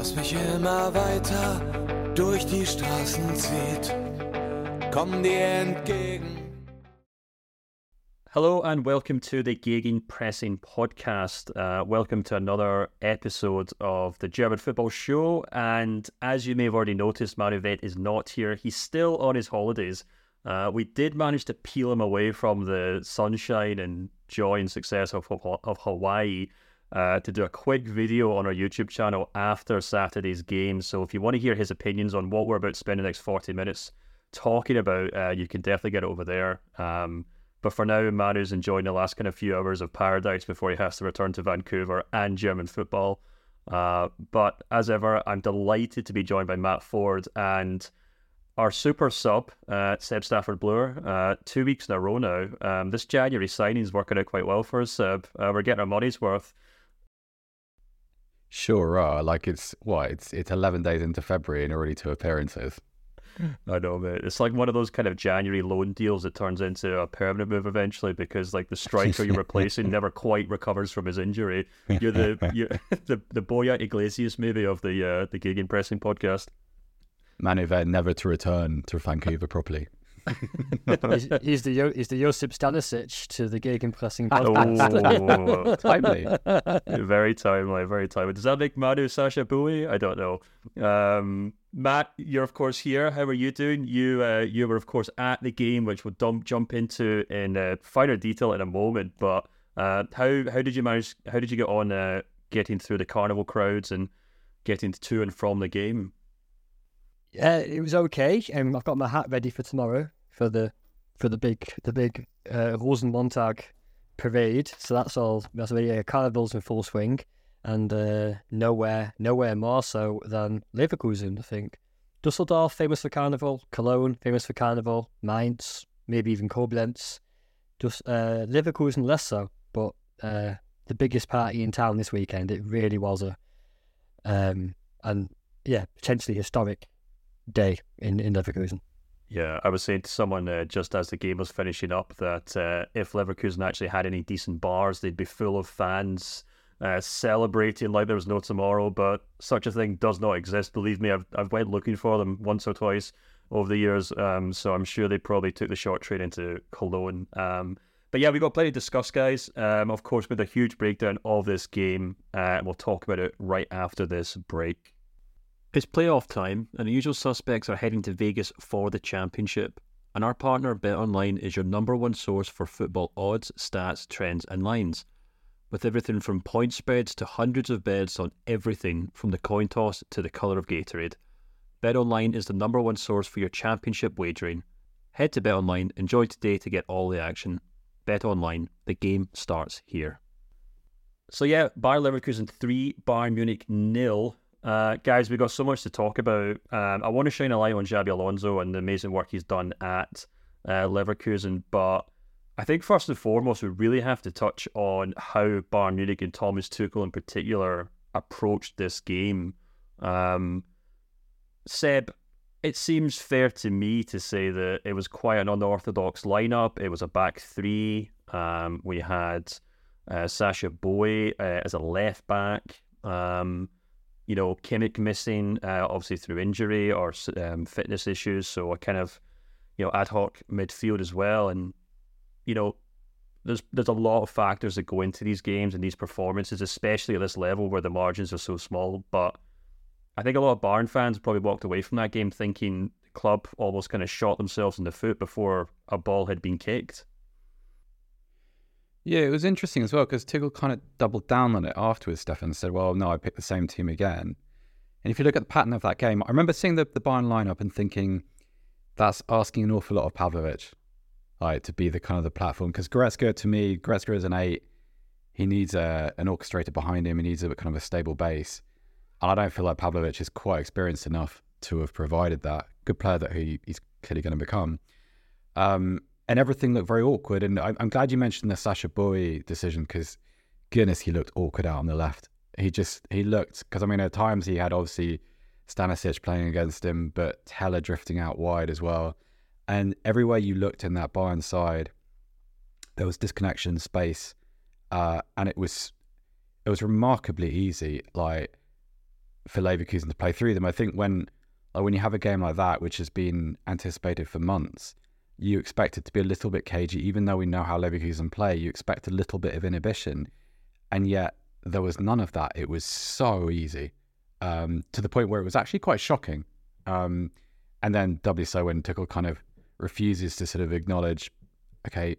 das mich immer weiter durch die Straßen zieht. Komm dir entgegen. Hello and welcome to the Gegenpressing podcast. Uh, welcome to another episode of the German Football Show. And as you may have already noticed, Manu Veth is not here. He's still on his holidays. Uh, we did manage to peel him away from the sunshine and joy and success of, of Hawaii uh, to do a quick video on our YouTube channel after Saturday's game. So if you want to hear his opinions on what we're about to spend the next 40 minutes talking about, uh, you can definitely get it over there. Um, but for now, Manu's enjoying the last kind of few hours of paradise before he has to return to Vancouver and German football. Uh, but as ever, I'm delighted to be joined by Matt Ford and our super sub, uh, Seb Stafford-Bloor. Uh, two weeks in a row now. Um, this January signing is working out quite well for us, Seb. Uh, we're getting our money's worth. Sure are. Like it's what? It's it's eleven days into February and already two appearances. I know, mate. It's like one of those kind of January loan deals that turns into a permanent move eventually because, like, the striker you're replacing never quite recovers from his injury. You're the you're the the Borja Iglesias maybe of the uh, the Gegenpressing podcast. Manu never to return to Vancouver properly. he's, he's, the Yo, he's the Josip Stanisic to the Gegenpressing podcast. Oh, timely. very timely, very timely. Does that make Manu Sacha Boey? I don't know. Um, Matt, you're of course here. How are you doing? You uh, you were of course at the game, which we'll dump, jump into in uh, finer detail in a moment. But uh, how how did you manage? How did you get on uh, getting through the carnival crowds and getting to and from the game? Yeah, it was okay. Um, I've got my hat ready for tomorrow for the for the big the big uh, Rosenmontag parade. So that's all. That's really uh, carnival's in full swing, and uh, nowhere nowhere more so than Leverkusen. I think Dusseldorf famous for carnival, Cologne famous for carnival, Mainz maybe even Koblenz. Just uh, Leverkusen less so, but uh, the biggest party in town this weekend. It really was a um, and yeah potentially historic day in, in Leverkusen. Yeah, I was saying to someone uh, just as the game was finishing up that uh, if Leverkusen actually had any decent bars, they'd be full of fans uh, celebrating like there was no tomorrow. But such a thing does not exist. Believe me, I've I've went looking for them once or twice over the years. Um, so I'm sure they probably took the short train into Cologne. Um, but yeah, we've got plenty to discuss, guys. Um, of course, with a huge breakdown of this game, uh, we'll talk about it right after this break. It's playoff time, and the usual suspects are heading to Vegas for the championship. And our partner BetOnline is your number one source for football odds, stats, trends, and lines. With everything from point spreads to hundreds of bets on everything from the coin toss to the colour of Gatorade. BetOnline is the number one source for your championship wagering. Head to BetOnline and join today to get all the action. BetOnline, the game starts here. So yeah, Bayer Leverkusen 3, Bayern Munich nil. Uh, guys, we've got so much to talk about. Um, I want to shine a light on Xabi Alonso and the amazing work he's done at uh, Leverkusen, but I think first and foremost, we really have to touch on how Bayern Munich and Thomas Tuchel in particular approached this game. Um, Seb, it seems fair to me to say that it was quite an unorthodox lineup. It was a back three. Um, we had uh, Sacha Boey uh, as a left back. Um, you know, Kimmich missing, uh, obviously through injury or um, fitness issues. So a kind of, you know, ad hoc midfield as well. And, you know, there's there's a lot of factors that go into these games and these performances, especially at this level where the margins are so small. But I think a lot of Bayern fans probably walked away from that game thinking the club almost kind of shot themselves in the foot before a ball had been kicked. Yeah, it was interesting as well because Tuchel kind of doubled down on it afterwards. Stefan said, "Well, no, I picked the same team again." And if you look at the pattern of that game, I remember seeing the the Bayern lineup and thinking that's asking an awful lot of Pavlovic, like to be the kind of the platform. Because Goretzka, to me, Goretzka is an eight. He needs a an orchestrator behind him. He needs a kind of a stable base. And I don't feel like Pavlovic is quite experienced enough to have provided that. Good player that he, he's clearly going to become. Um, and everything looked very awkward. And I, am glad you mentioned the Sacha Boey decision because, goodness, he looked awkward out on the left. He just, he looked, because I mean, at times he had obviously Stanisic playing against him, but Tella drifting out wide as well. And everywhere you looked in that Bayern side, there was disconnection space, uh, and it was it was remarkably easy, like for Leverkusen to play through them. I think when like when you have a game like that, which has been anticipated for months, you expect it to be a little bit cagey. Even though we know how Leverkusen play, you expect a little bit of inhibition, and yet there was none of that. It was so easy um, to the point where it was actually quite shocking. Um, and then doubly so when Tuchel kind of refuses to sort of acknowledge, okay,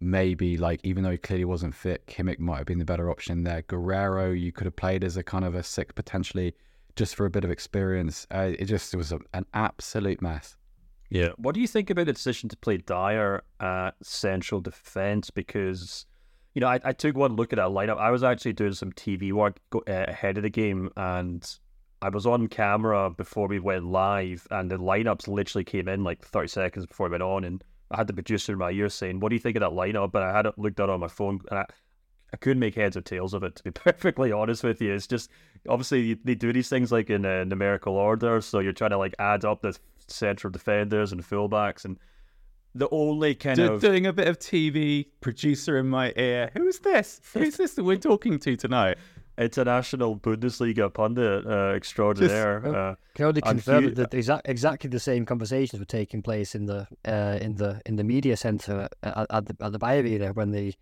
maybe like even though he clearly wasn't fit, Kimmich might have been the better option there. Guerrero, you could have played as a kind of a sick potentially just for a bit of experience. Uh, it just it was a, an absolute mess. Yeah. What do you think about the decision to play Dier at central defence? Because you know, I, I took one look at that lineup. I was actually doing some TV work go, uh, ahead of the game, and I was on camera before we went live, and the lineups literally came in like 30 seconds before we went on, and I had the producer in my ear saying, "What do you think of that lineup?" But I had it looked at on my phone, and I, I couldn't make heads or tails of it. To be perfectly honest with you, it's just obviously they do these things like in a numerical order, so you're trying to like add up the central defenders and fullbacks, and the only kind Do, of doing a bit of TV producer in my ear. Who's this? Who's this that we're talking to tonight? international Bundesliga pundit uh, extraordinaire. Just, uh, Can only confirm that exa- exactly the same conversations were taking place in the uh, in the in the media center at, at the at the Bayer Arena when the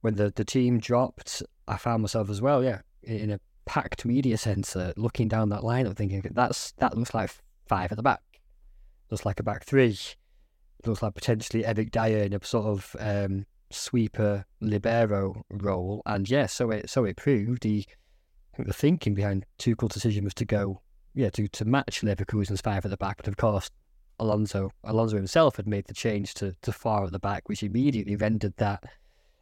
when the, the team dropped. I found myself as well, yeah, in, in a packed media center, looking down that lineup, thinking that's that looks like five at the back, looks like a back three, looks like potentially Eric Dier in a sort of um, sweeper libero role, and yeah, so it so it proved. He, the thinking behind Tuchel's decision was to go, yeah, to to match Leverkusen's five at the back, but of course, Alonso Alonso himself had made the change to to far at the back, which immediately rendered that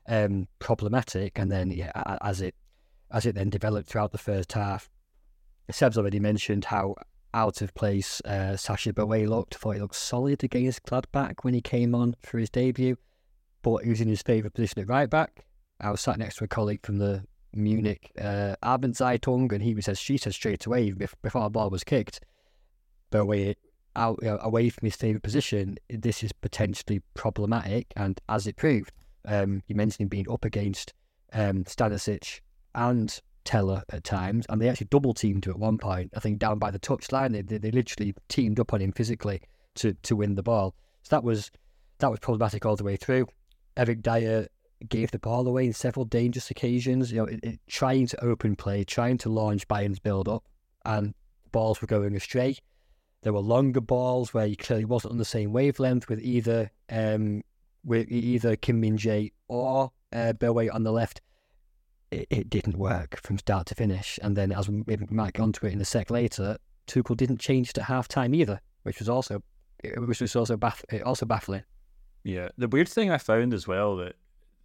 um, problematic. And then, yeah, as it as it then developed throughout the first half, Seb's already mentioned how out of place uh, Sacha Boey looked. Thought he looked solid against Gladbach when he came on for his debut but he was in his favourite position at right back. I was sat next to a colleague from the Munich uh, Abendzeitung, and he was says she said straight away bef- before the ball was kicked, away out you know, away from his favourite position, this is potentially problematic. And as it proved, um, you mentioned him being up against um, Stanisic and Tella at times, and they actually double teamed him at one point. I think down by the touchline, they, they they literally teamed up on him physically to to win the ball. So that was that was problematic all the way through. Eric Dier gave the ball away in several dangerous occasions. You know, it, it, trying to open play, trying to launch Bayern's build up, and balls were going astray. There were longer balls where he clearly wasn't on the same wavelength with either um, with either Kim Min Jae or uh, on the left. It, it didn't work from start to finish. And then, as we might get onto it in a sec later, Tuchel didn't change it at half time either, which was also which was also baff- also baffling. Yeah, the weird thing I found as well that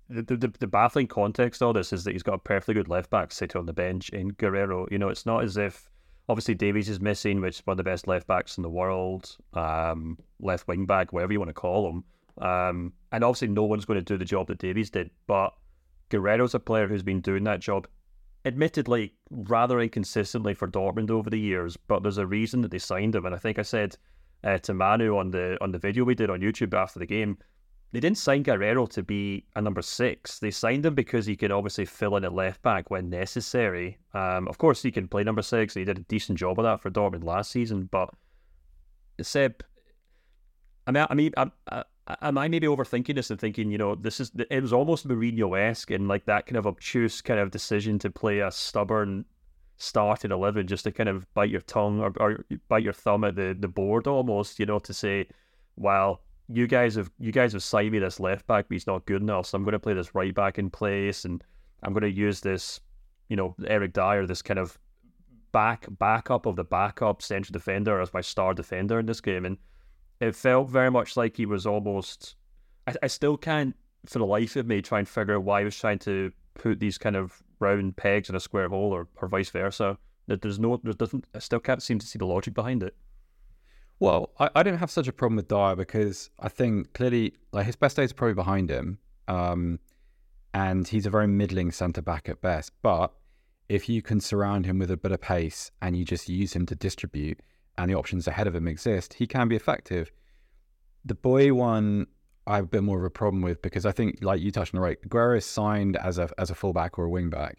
the, the the baffling context of all this is that he's got a perfectly good left back sitting on the bench in Guerrero. You know, it's not as if obviously Davies is missing, which is one of the best left backs in the world, um, left wing back, whatever you want to call him. Um, and obviously no one's going to do the job that Davies did, but Guerrero's a player who's been doing that job, admittedly rather inconsistently for Dortmund over the years. But there's a reason that they signed him, and I think I said uh, to Manu on the on the video we did on YouTube after the game, they didn't sign Guerrero to be a number six. They signed him because he could obviously fill in at left back when necessary. Um, of course, he can play number six, he did a decent job of that for Dortmund last season. But Seb, I mean, I mean, I, I, am I maybe overthinking this and thinking, you know, this is it was almost Mourinho esque in like that kind of obtuse kind of decision to play a stubborn start in 11 just to kind of bite your tongue or, or bite your thumb at the, the board almost, you know, to say, well, you guys have you guys have signed me this left back, but he's not good enough, so I'm going to play this right back in place, and I'm going to use this, you know, Eric Dier, this kind of back backup of the backup central defender as my star defender in this game, and it felt very much like he was almost. I, I still can't, for the life of me, try and figure out why he was trying to put these kind of round pegs in a square hole, or, or vice versa. That there's no, there doesn't, I still can't seem to see the logic behind it. Well, I, I didn't have such a problem with Dier because I think clearly, like his best days are probably behind him, um, and he's a very middling centre back at best. But if you can surround him with a bit of pace and you just use him to distribute, and the options ahead of him exist, he can be effective. The boy one, I have a bit more of a problem with because I think, like you touched on the right, Guerrero is signed as a as a fullback or a wingback,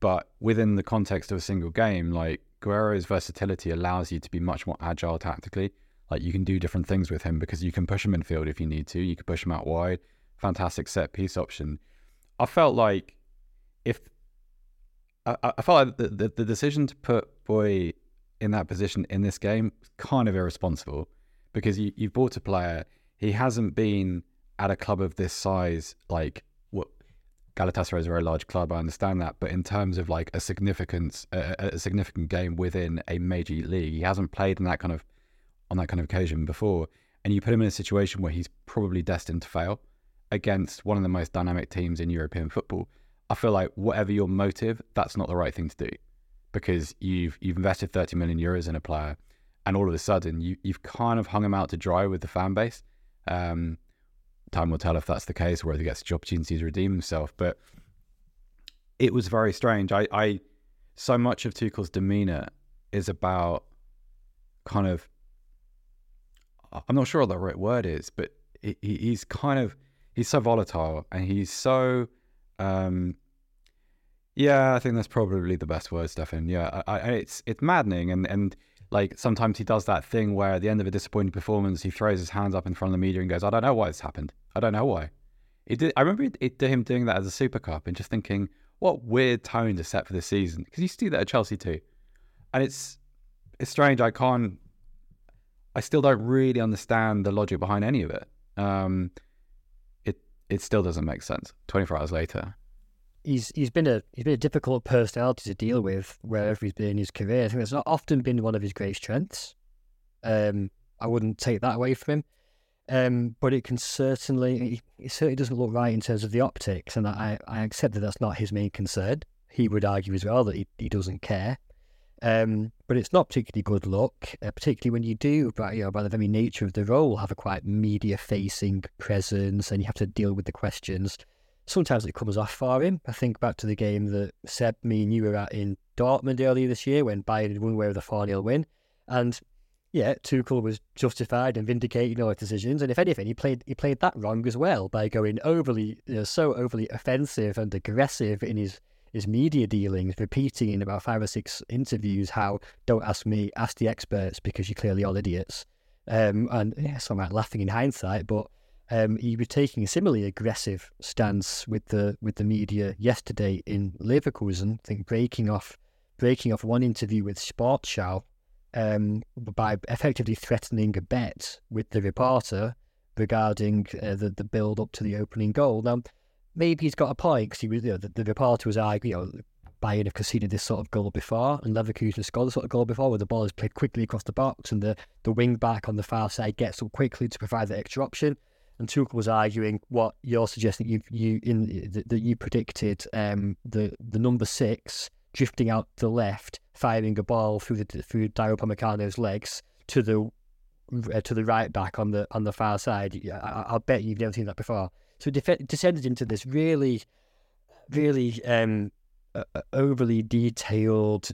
but within the context of a single game, like Guerrero's versatility allows you to be much more agile tactically. Like you can do different things with him because you can push him in field if you need to. You can push him out wide. Fantastic set piece option. I felt like if I, I felt like the, the, the decision to put Boey in that position in this game kind of irresponsible because you, you've bought a player. He hasn't been at a club of this size, like what Galatasaray is a very large club. I understand that, but in terms of like a significant a, a significant game within a major league, he hasn't played in that kind of on that kind of occasion before. And you put him in a situation where he's probably destined to fail against one of the most dynamic teams in European football. I feel like whatever your motive, that's not the right thing to do because you've you've invested 30 million euros in a player and all of a sudden you, you've kind of hung him out to dry with the fan base. Um, time will tell if that's the case, whether he gets the opportunity to redeem himself. But it was very strange. I, I so much of Tuchel's demeanor is about kind of I'm not sure what the right word is, but he, he's kind of he's so volatile and he's so um, yeah, I think that's probably the best word, Stefan. Yeah, I, I, it's it's maddening, and and like sometimes he does that thing where at the end of a disappointing performance, he throws his hands up in front of the media and goes, "I don't know why this happened. I don't know why." It did. I remember it, it, him doing that as a Super Cup and just thinking, "What weird tone to set for this season." Because you see that at Chelsea too, and it's it's strange. I can't. I still don't really understand the logic behind any of it. Um, it it still doesn't make sense. Twenty four hours later he's he's been a he's been a difficult personality to deal with wherever he's been in his career. I think it's not often been one of his great strengths. Um, I wouldn't take that away from him. Um, but it can certainly it certainly doesn't look right in terms of the optics, and I I accept that that's not his main concern. He would argue as well that he, he doesn't care. Um, but it's not particularly good look, uh, particularly when you do, by, you know, by the very nature of the role, have a quite media-facing presence, and you have to deal with the questions sometimes it comes off for him. I think back to the game that Seb, me and you were at in Dortmund earlier this year when Bayern had won away with a 4 0 win. And yeah, Tuchel was justified and vindicating all his decisions. And if anything, he played he played that wrong as well by going overly, you know, so overly offensive and aggressive in his his media dealings, repeating in about five or six interviews how "Don't ask me, ask the experts because you're clearly all idiots." Um, and yeah, so I'm like laughing in hindsight, but um, he was taking a similarly aggressive stance with the with the media yesterday in Leverkusen. I think breaking off breaking off one interview with Sportschau um, by effectively threatening a bet with the reporter regarding uh, the the build up to the opening goal. Now, maybe he's got a point because he was you know, the, the reporter was arguing, you know, Bayern have conceded this sort of goal before, and Leverkusen scored this sort of goal before, where the ball is played quickly across the box, and the the wing back on the far side gets up quickly to provide the extra option and Tuchel was arguing what you're suggesting you you in that you predicted um, the the number six drifting out to the left, firing a ball through the through Dario legs to the uh, to the right back on the on the far side. I, will bet you've never seen that before. So it def- descended into this really, really um, uh, overly detailed,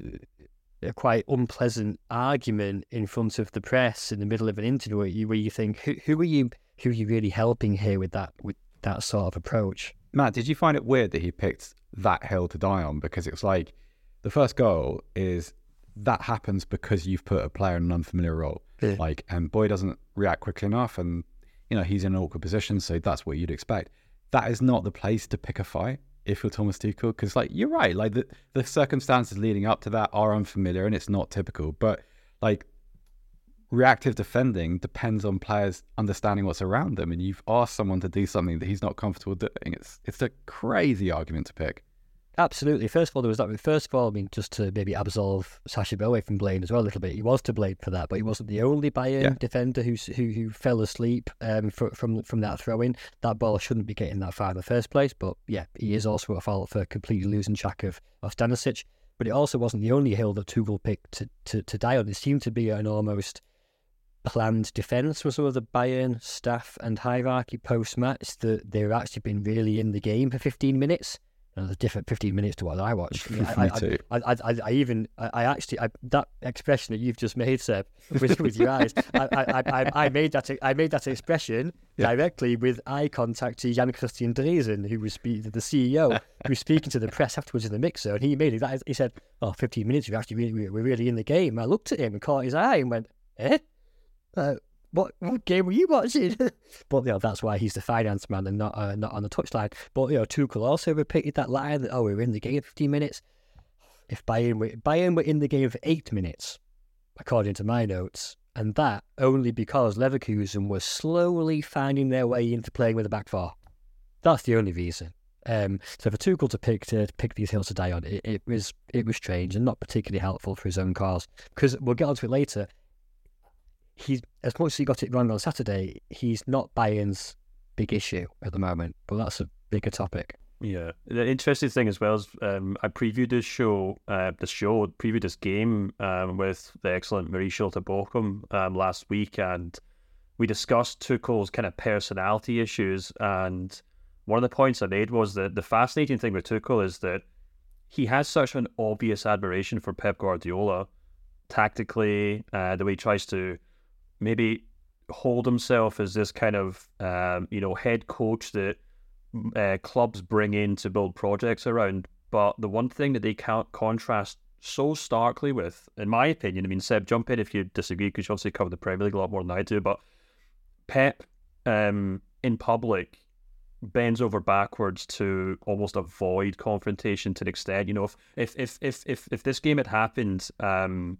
uh, quite unpleasant argument in front of the press in the middle of an interview where you, where you think, who, who are you? Who are you really helping here with that with that sort of approach? Matt, did you find it weird that he picked that hill to die on? Because it's like the first goal is that happens because you've put a player in an unfamiliar role. Yeah. Like, and Boey doesn't react quickly enough, and you know he's in an awkward position, so that's what you'd expect. That is not the place to pick a fight if you're Thomas Tuchel, because like you're right, like the the circumstances leading up to that are unfamiliar and it's not typical, but like reactive defending depends on players understanding what's around them, and you've asked someone to do something that he's not comfortable doing. It's it's a crazy argument to pick. Absolutely. First of all, there was that. First of all, I mean, just to maybe absolve Sacha Boey from blame as well a little bit. He was to blame for that, but he wasn't the only Bayern yeah. defender who, who who fell asleep um, for, from from that throw in. That ball shouldn't be getting that far in the first place. But yeah, he is also at fault for completely losing track of of Stanisic. but it also wasn't the only hill that Tuchel picked to, to, to die on. It seemed to be an almost planned defence from some of the Bayern staff and hierarchy post match that they've actually been really in the game for 15 minutes. And a different 15 minutes to what I watched. I, Me too. I, I, I, even, I, actually, I, that expression that you've just made, Seb, with, with your eyes, I, I, I, I made that, I made that expression Yeah. directly with eye contact to Jan Christian Dreesen, who was spe- the CEO, who was speaking to the press afterwards in the mixer, and he made it. That, he said, "Oh, 15 minutes, we're actually really, we're really in the game." I looked at him and caught his eye and went, "Eh, uh, what what game were you watching?" but you know, that's why he's the finance man and not uh, not on the touchline. But you know, Tuchel also repeated that line that, "Oh, we we're in the game 15 minutes." If Bayern were, Bayern were in the game for eight minutes, according to my notes, and that only because Leverkusen was slowly finding their way into playing with a back four. That's the only reason. Um, so for Tuchel to pick to pick these hills to die on, it, it was it was strange and not particularly helpful for his own cause. Because we'll get onto it later. He's as much as he got it wrong on Saturday, he's not Bayern's big issue at the moment. But that's a bigger topic. Yeah, the interesting thing as well is um, I previewed this show, uh, the show previewed this game um, with the excellent Marie Schulte Bochum um, last week, and we discussed Tuchel's kind of personality issues. And one of the points I made was that the fascinating thing with Tuchel is that he has such an obvious admiration for Pep Guardiola, tactically, uh, the way he tries to maybe hold himself as this kind of um, you know head coach that uh, clubs bring in to build projects around. But the one thing that they can't contrast so starkly with, in my opinion, I mean, Seb, jump in if you disagree because you obviously cover the Premier League a lot more than I do. But Pep, um, in public, bends over backwards to almost avoid confrontation to an extent. You know, if if if if if, if this game had happened, um,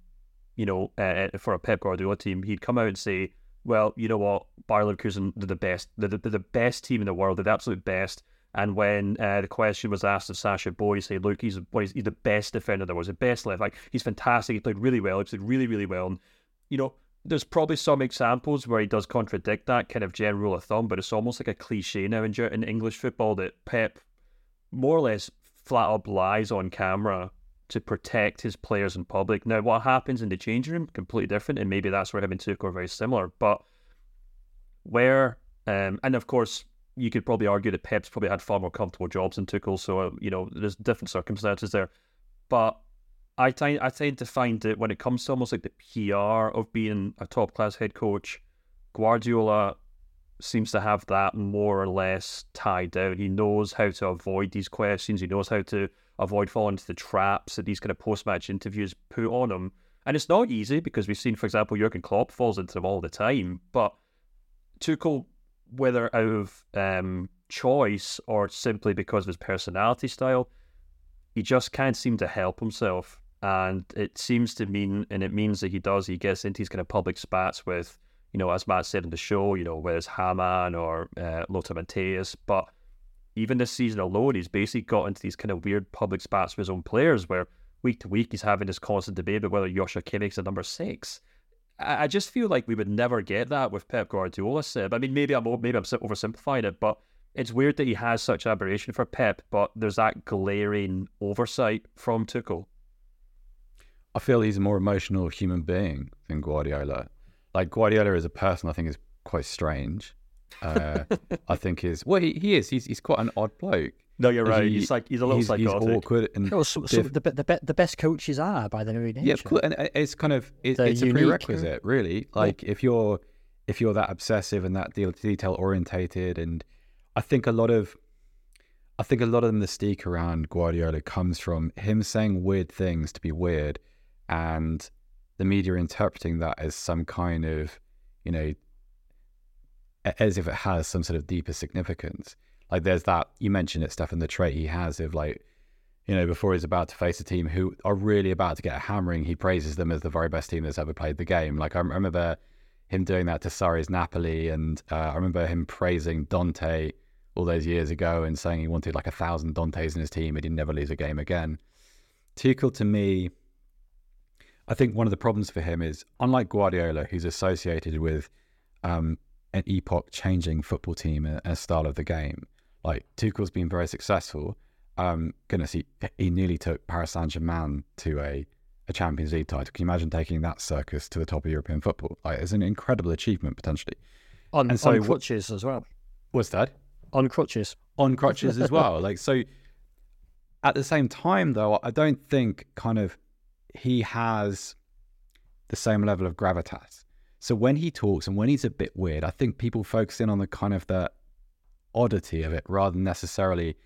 you know, uh, for a Pep Guardiola team, he'd come out and say, "Well, you know what, Bayer Leverkusen, they're the best. They're the, they're the best team in the world. They're the absolute best." And when uh, the question was asked of Sacha Boey, he said, "Look, he's what he's, he's the best defender there was, the best left. Like he's fantastic. He played really well. He played really, really well." And you know, there's probably some examples where he does contradict that kind of general rule of thumb, but it's almost like a cliche now in, in English football that Pep more or less flat up lies on camera to protect his players in public. Now, what happens in the changing room completely different, and maybe that's where him and Tuchel are very similar. But where, um, and of course, you could probably argue that Pep's probably had far more comfortable jobs than Tuchel, so uh, you know there's different circumstances there. But I tend I tend to find that when it comes to almost like the PR of being a top class head coach, Guardiola seems to have that more or less tied down. He knows how to avoid these questions. He knows how to avoid falling into the traps that these kind of post match interviews put on him. And it's not easy because we've seen, for example, Jurgen Klopp falls into them all the time. But Tuchel, whether out of um, choice or simply because of his personality style, he just can't seem to help himself. And it seems to mean, and it means that he does, he gets into these kind of public spats with, you know, as Matt said in the show, you know, whether it's Hamann or uh, Lothar Matthäus. But even this season alone, he's basically got into these kind of weird public spats with his own players where week to week he's having this constant debate about whether Joshua Kimmich's a number six. I, I just feel like we would never get that with Pep Guardiola. Seb. I mean, maybe I'm maybe I'm oversimplifying it, but it's weird that he has such admiration for Pep, but there's that glaring oversight from Tuchel. I feel he's a more emotional human being than Guardiola. Like Guardiola as a person, I think is quite strange. Uh, I think is well, he, he is. He's he's quite an odd bloke. No, you're right. He- he's like he's a little he's, he's awkward and Oh, so, so diff- the, the, the best coaches are by their very nature. yeah, of course, and it's kind of it, They're it's a prerequisite, really. Like if you're if you're that obsessive and that detail orientated, and I think a lot of I think a lot of the mystique around Guardiola comes from him saying weird things to be weird, and the media interpreting that as some kind of you know a- as if it has some sort of deeper significance. Like there's that you mentioned it, Stefan, the trait he has of like you know, before he's about to face a team who are really about to get a hammering, he praises them as the very best team that's ever played the game. Like I remember him doing that to Sarri's Napoli, and uh, I remember him praising Dante all those years ago and saying he wanted like a thousand Dantes in his team and he'd never lose a game again. Tuchel, to me, I think one of the problems for him is unlike Guardiola, who's associated with um, an epoch-changing football team and a style of the game. Like Tuchel's been very successful, um, goodness, he he nearly took Paris Saint Germain to a a Champions League title. Can you imagine taking that circus to the top of European football? Like, it's an incredible achievement potentially. On, And so on what- crutches as well. What's that? On crutches. on crutches as well. Like so at the same time though, I don't think kind of he has the same level of gravitas. So when he talks and when he's a bit weird, I think people focus in on the kind of the oddity of it rather than necessarily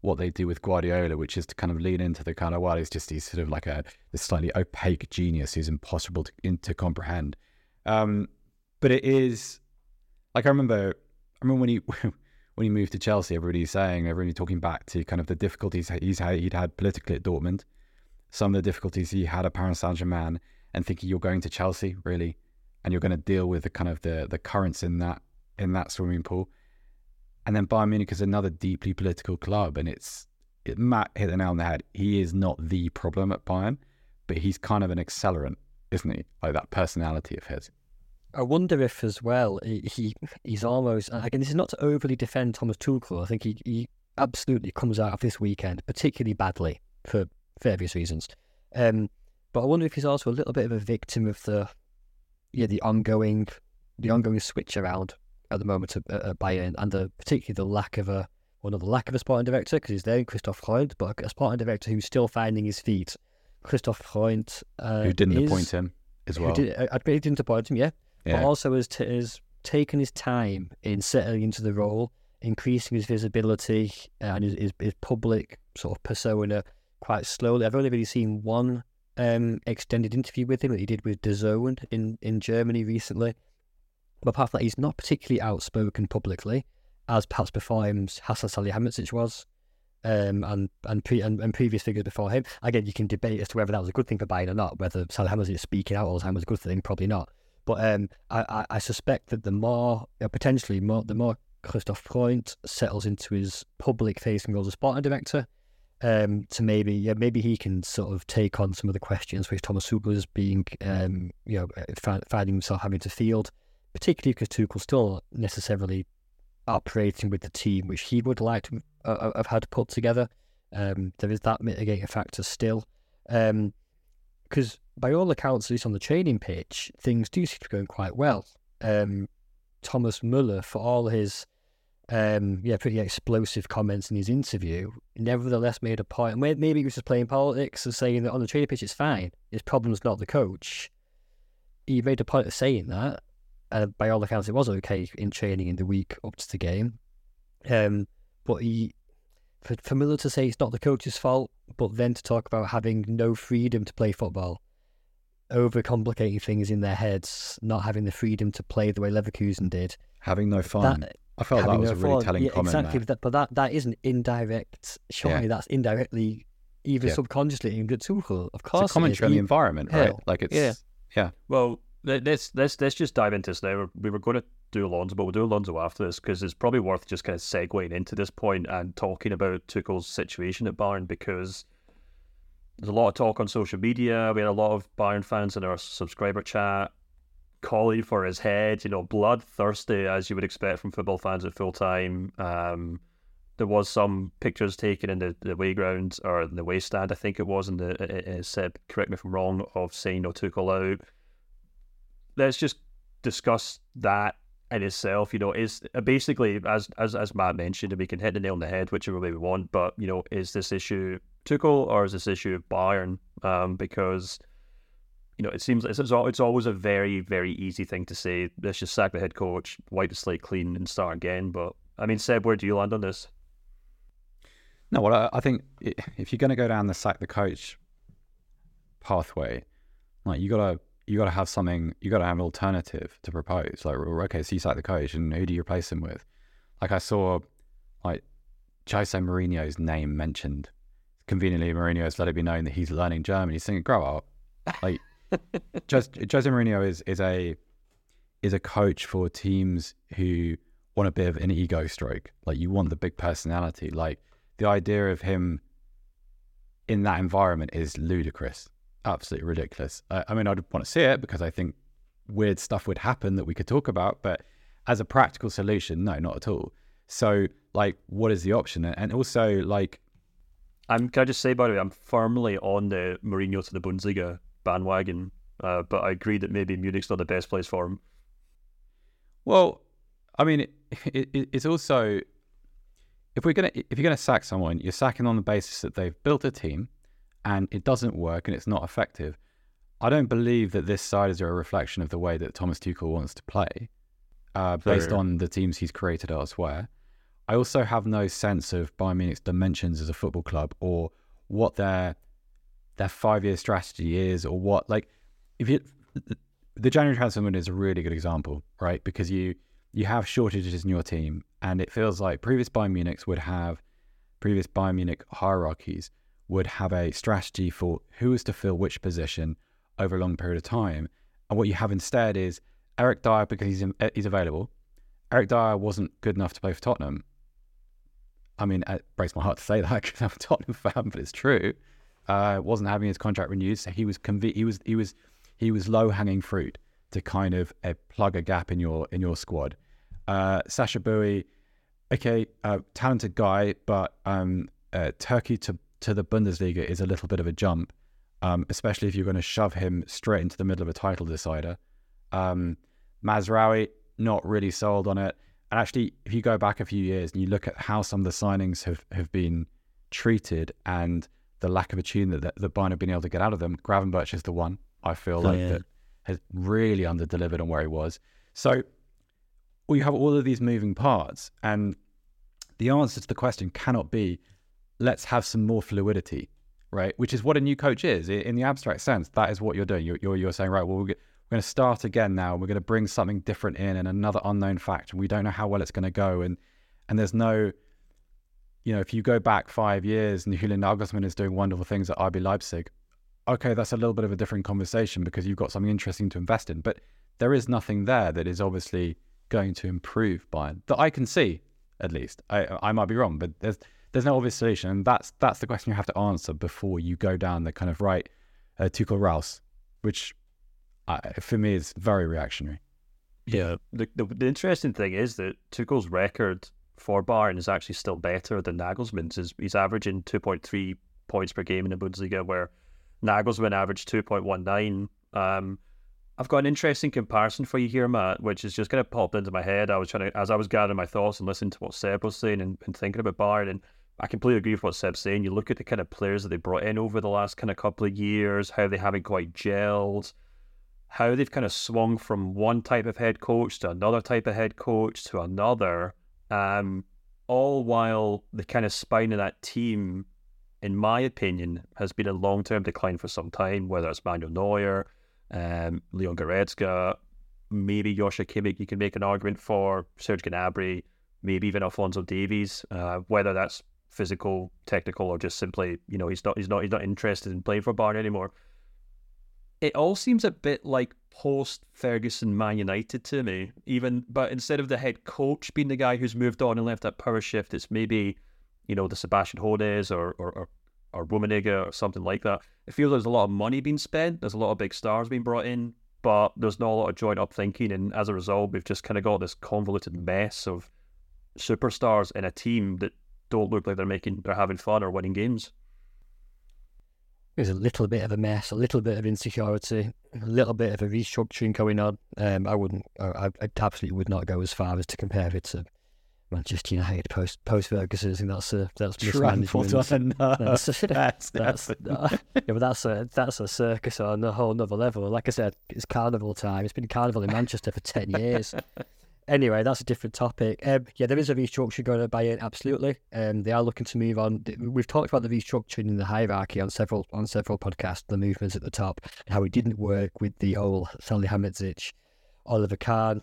what they do with Guardiola, which is to kind of lean into the kind of well, he's just he's sort of like a this slightly opaque genius who's impossible to in, to comprehend. Um, but it is like I remember I remember when he when he moved to Chelsea, everybody's saying, everybody talking back to kind of the difficulties he's had, he'd had politically at Dortmund, some of the difficulties he had at Paris Saint Germain, and thinking you're going to Chelsea really, and you're going to deal with the kind of the the currents in that in that swimming pool, and then Bayern Munich is another deeply political club, and it's it, Matt hit the nail on the head. He is not the problem at Bayern, but he's kind of an accelerant, isn't he? Like that personality of his. I wonder if, as well, he, he he's almost again. This is not to overly defend Thomas Tuchel. I think he, he absolutely comes out of this weekend particularly badly for various reasons. Um, but I wonder if he's also a little bit of a victim of the yeah the ongoing the ongoing switch around at the moment at, at Bayern and the particularly the lack of a well not the lack of a sporting director because he's there Christoph Freund, but a sporting director who's still finding his feet. Christoph Freund, uh, Who didn't is- appoint him as well? Did, I, I he didn't appoint him, yeah yeah. but also has, t- has taken his time in settling into the role, increasing his visibility uh, and his, his, his public sort of persona quite slowly. I've only really seen one um, extended interview with him that he did with DAZN in, in Germany recently. But apart from that, he's not particularly outspoken publicly, as perhaps before him Hassan Salihamidzic was. Um, and and, pre- and and previous figures before him. Again, you can debate as to whether that was a good thing for Bayern or not. Whether Salihamidzic speaking out all the time was a good thing, probably not. But um, I, I, I suspect that the more, uh, potentially more, the more Christoph Freund settles into his public-facing role as a sporting director, um, to maybe, yeah, maybe he can sort of take on some of the questions which Thomas Tuchel is being, um, you know, finding himself having to field, particularly because Tuchel's still necessarily operating with the team which he would like to uh, have had put together. Um, there is that mitigating factor still. Um, because by all accounts, at least on the training pitch, things do seem to be going quite well. Um, Thomas Muller, for all his um, yeah, pretty explosive comments in his interview, nevertheless made a point. Maybe he was just playing politics and saying that on the training pitch it's fine. His problem's not the coach. He made a point of saying that. By all accounts, it was okay in training in the week up to the game. Um, but he, for, for Muller to say it's not the coach's fault, but then to talk about having no freedom to play football, overcomplicating things in their heads, not having the freedom to play the way Leverkusen did. Having no fun. That, I felt that having was no a really fun. telling yeah, comment. Exactly, there. that, but that that isn't indirect. Surely that's indirectly, even Yeah. subconsciously aimed at Tuchel. Of course, It's a commentary it on the environment, right? hell, Like it's yeah. yeah. Well, let- let's let's let's just dive into this now. We were going to do Alonso, but we'll do Alonso after this because it's probably worth just kind of segueing into this point and talking about Tuchel's situation at Bayern because there's a lot of talk on social media. We had a lot of Bayern fans in our subscriber chat calling for his head. You know, bloodthirsty as you would expect from football fans at full time. Um, there was some pictures taken in the, the away ground or the way stand, I think it was, and the said, correct me if I'm wrong, of saying no Tuchel out let's just discuss that in itself. You know, is basically as as as Matt mentioned, and we can hit the nail on the head whichever way we want. But you know, is this issue Tuchel or is this issue Bayern? Um, because you know, it seems it's it's, always a very very easy thing to say. Let's just sack the head coach, wipe the slate clean, and start again. But I mean, Seb, where do you land on this? No, well, I, I think if you're going to go down the sack the coach pathway, like you gotta you gotta have something. You gotta have an alternative to propose. Like, okay, so you sack the coach, and who do you replace him with? Like I saw, like Jose Mourinho's name mentioned. Conveniently, Mourinho has let it be known that he's learning German. He's saying, "Grow up." Like Jose, Jose Mourinho is is a is a coach for teams who want a bit of an ego stroke. Like you want the big personality. Like the idea of him in that environment is ludicrous, absolutely ridiculous. Uh, I mean, I'd want to see it because I think weird stuff would happen that we could talk about, but as a practical solution, no, not at all. So, like, what is the option? And also, like, I'm. Can I just say by the way, I'm firmly on the Mourinho to the Bundesliga bandwagon. Uh, but I agree that maybe Munich's not the best place for him. Well, I mean, it, it, it's also if we're gonna if you're gonna sack someone, you're sacking on the basis that they've built a team and it doesn't work and it's not effective. I don't believe that this side is a reflection of the way that Thomas Tuchel wants to play, uh, based on the teams he's created elsewhere. I also have no sense of Bayern Munich's dimensions as a football club or what their their five year strategy is or what like if you the January transfer window is a really good example, right? Because you you have shortages in your team, and it feels like previous Bayern Munichs would have previous Bayern Munich hierarchies would have a strategy for who is to fill which position over a long period of time. And what you have instead is Eric Dier because he's in, eh, he's available. Eric Dier wasn't good enough to play for Tottenham. I mean, it breaks my heart to say that because I'm a Tottenham fan, but it's true. Uh, wasn't having his contract renewed, so he was conv- he was he was he was low hanging fruit to kind of uh, plug a gap in your in your squad. Uh, Sacha Boey, okay, uh, talented guy, but um, uh, Turkey to to the Bundesliga is a little bit of a jump, um, especially if you're going to shove him straight into the middle of a title decider. Um, Mazraoui, not really sold on it. And actually, if you go back a few years and you look at how some of the signings have, have been treated and the lack of a tune that, that, that Bayern have been able to get out of them, Gravenberch is the one I feel like yeah. that has really underdelivered on where he was. So we have all of these moving parts, and the answer to the question cannot be let's have some more fluidity, right? Which is what a new coach is in the abstract sense. That is what you're doing. You're, you're, you're saying, right, well, we're, going to start again now. We're going to bring something different in and another unknown factor. and We don't know how well it's going to go. And, and there's no, you know, if you go back five years and Julian Nagelsmann is doing wonderful things at RB Leipzig, okay, that's a little bit of a different conversation because you've got something interesting to invest in. But there is nothing there that is obviously going to improve Bayern that I can see, at least. I I might be wrong, but there's there's no obvious solution, and that's that's the question you have to answer before you go down the kind of right uh, Tuchel raus, which uh, for me is very reactionary. Yeah. The, the the interesting thing is that Tuchel's record for Bayern is actually still better than Nagelsmann's. Is he's averaging two point three points per game in the Bundesliga, where Nagelsmann averaged two point one nine. Um, I've got an interesting comparison for you here, Matt, which is just kind of popped into my head. I was trying to, as I was gathering my thoughts and listening to what Seb was saying and, and thinking about Bayern, and I completely agree with what Seb's saying. You look at the kind of players that they brought in over the last kind of couple of years, how they haven't quite gelled, how they've kind of swung from one type of head coach to another type of head coach to another, um, all while the kind of spine of that team, in my opinion, has been in long term decline for some time, whether it's Manuel Neuer, um, Leon Goretzka, maybe Joshua Kimmich, you can make an argument for Serge Gnabry, maybe even Alphonso Davies, uh, whether that's physical, technical, or just simply, you know, he's not he's not he's not interested in playing for Bayern anymore. It all seems a bit like post Ferguson Man United to me. Even but instead of the head coach being the guy who's moved on and left that power shift, it's maybe you know the Sebastian Hodes or or or, or Rummenigge or something like that. It feels there's a lot of money being spent. There's a lot of big stars being brought in, but there's not a lot of joint up thinking, and as a result, we've just kind of got this convoluted mess of superstars in a team that don't look like they're making they're having fun or winning games. There's a little bit of a mess, a little bit of insecurity, a little bit of a restructuring going on. Um, I wouldn't, I, I absolutely would not go as far as to compare it to Manchester United post post Ferguson. I think that's a that's mismanagement. That's, That's, that's, yeah, but that's a that's a circus on a whole nother level. Like I said, it's carnival time. It's been carnival in Manchester for ten years. Anyway, that's a different topic. Um, yeah, there is a restructure going on at Bayern, absolutely. Um, they are looking to move on. We've talked about the restructuring in the hierarchy on several on several podcasts. The movements at the top, and how it didn't work with the whole Salihamidzic, Oliver Kahn,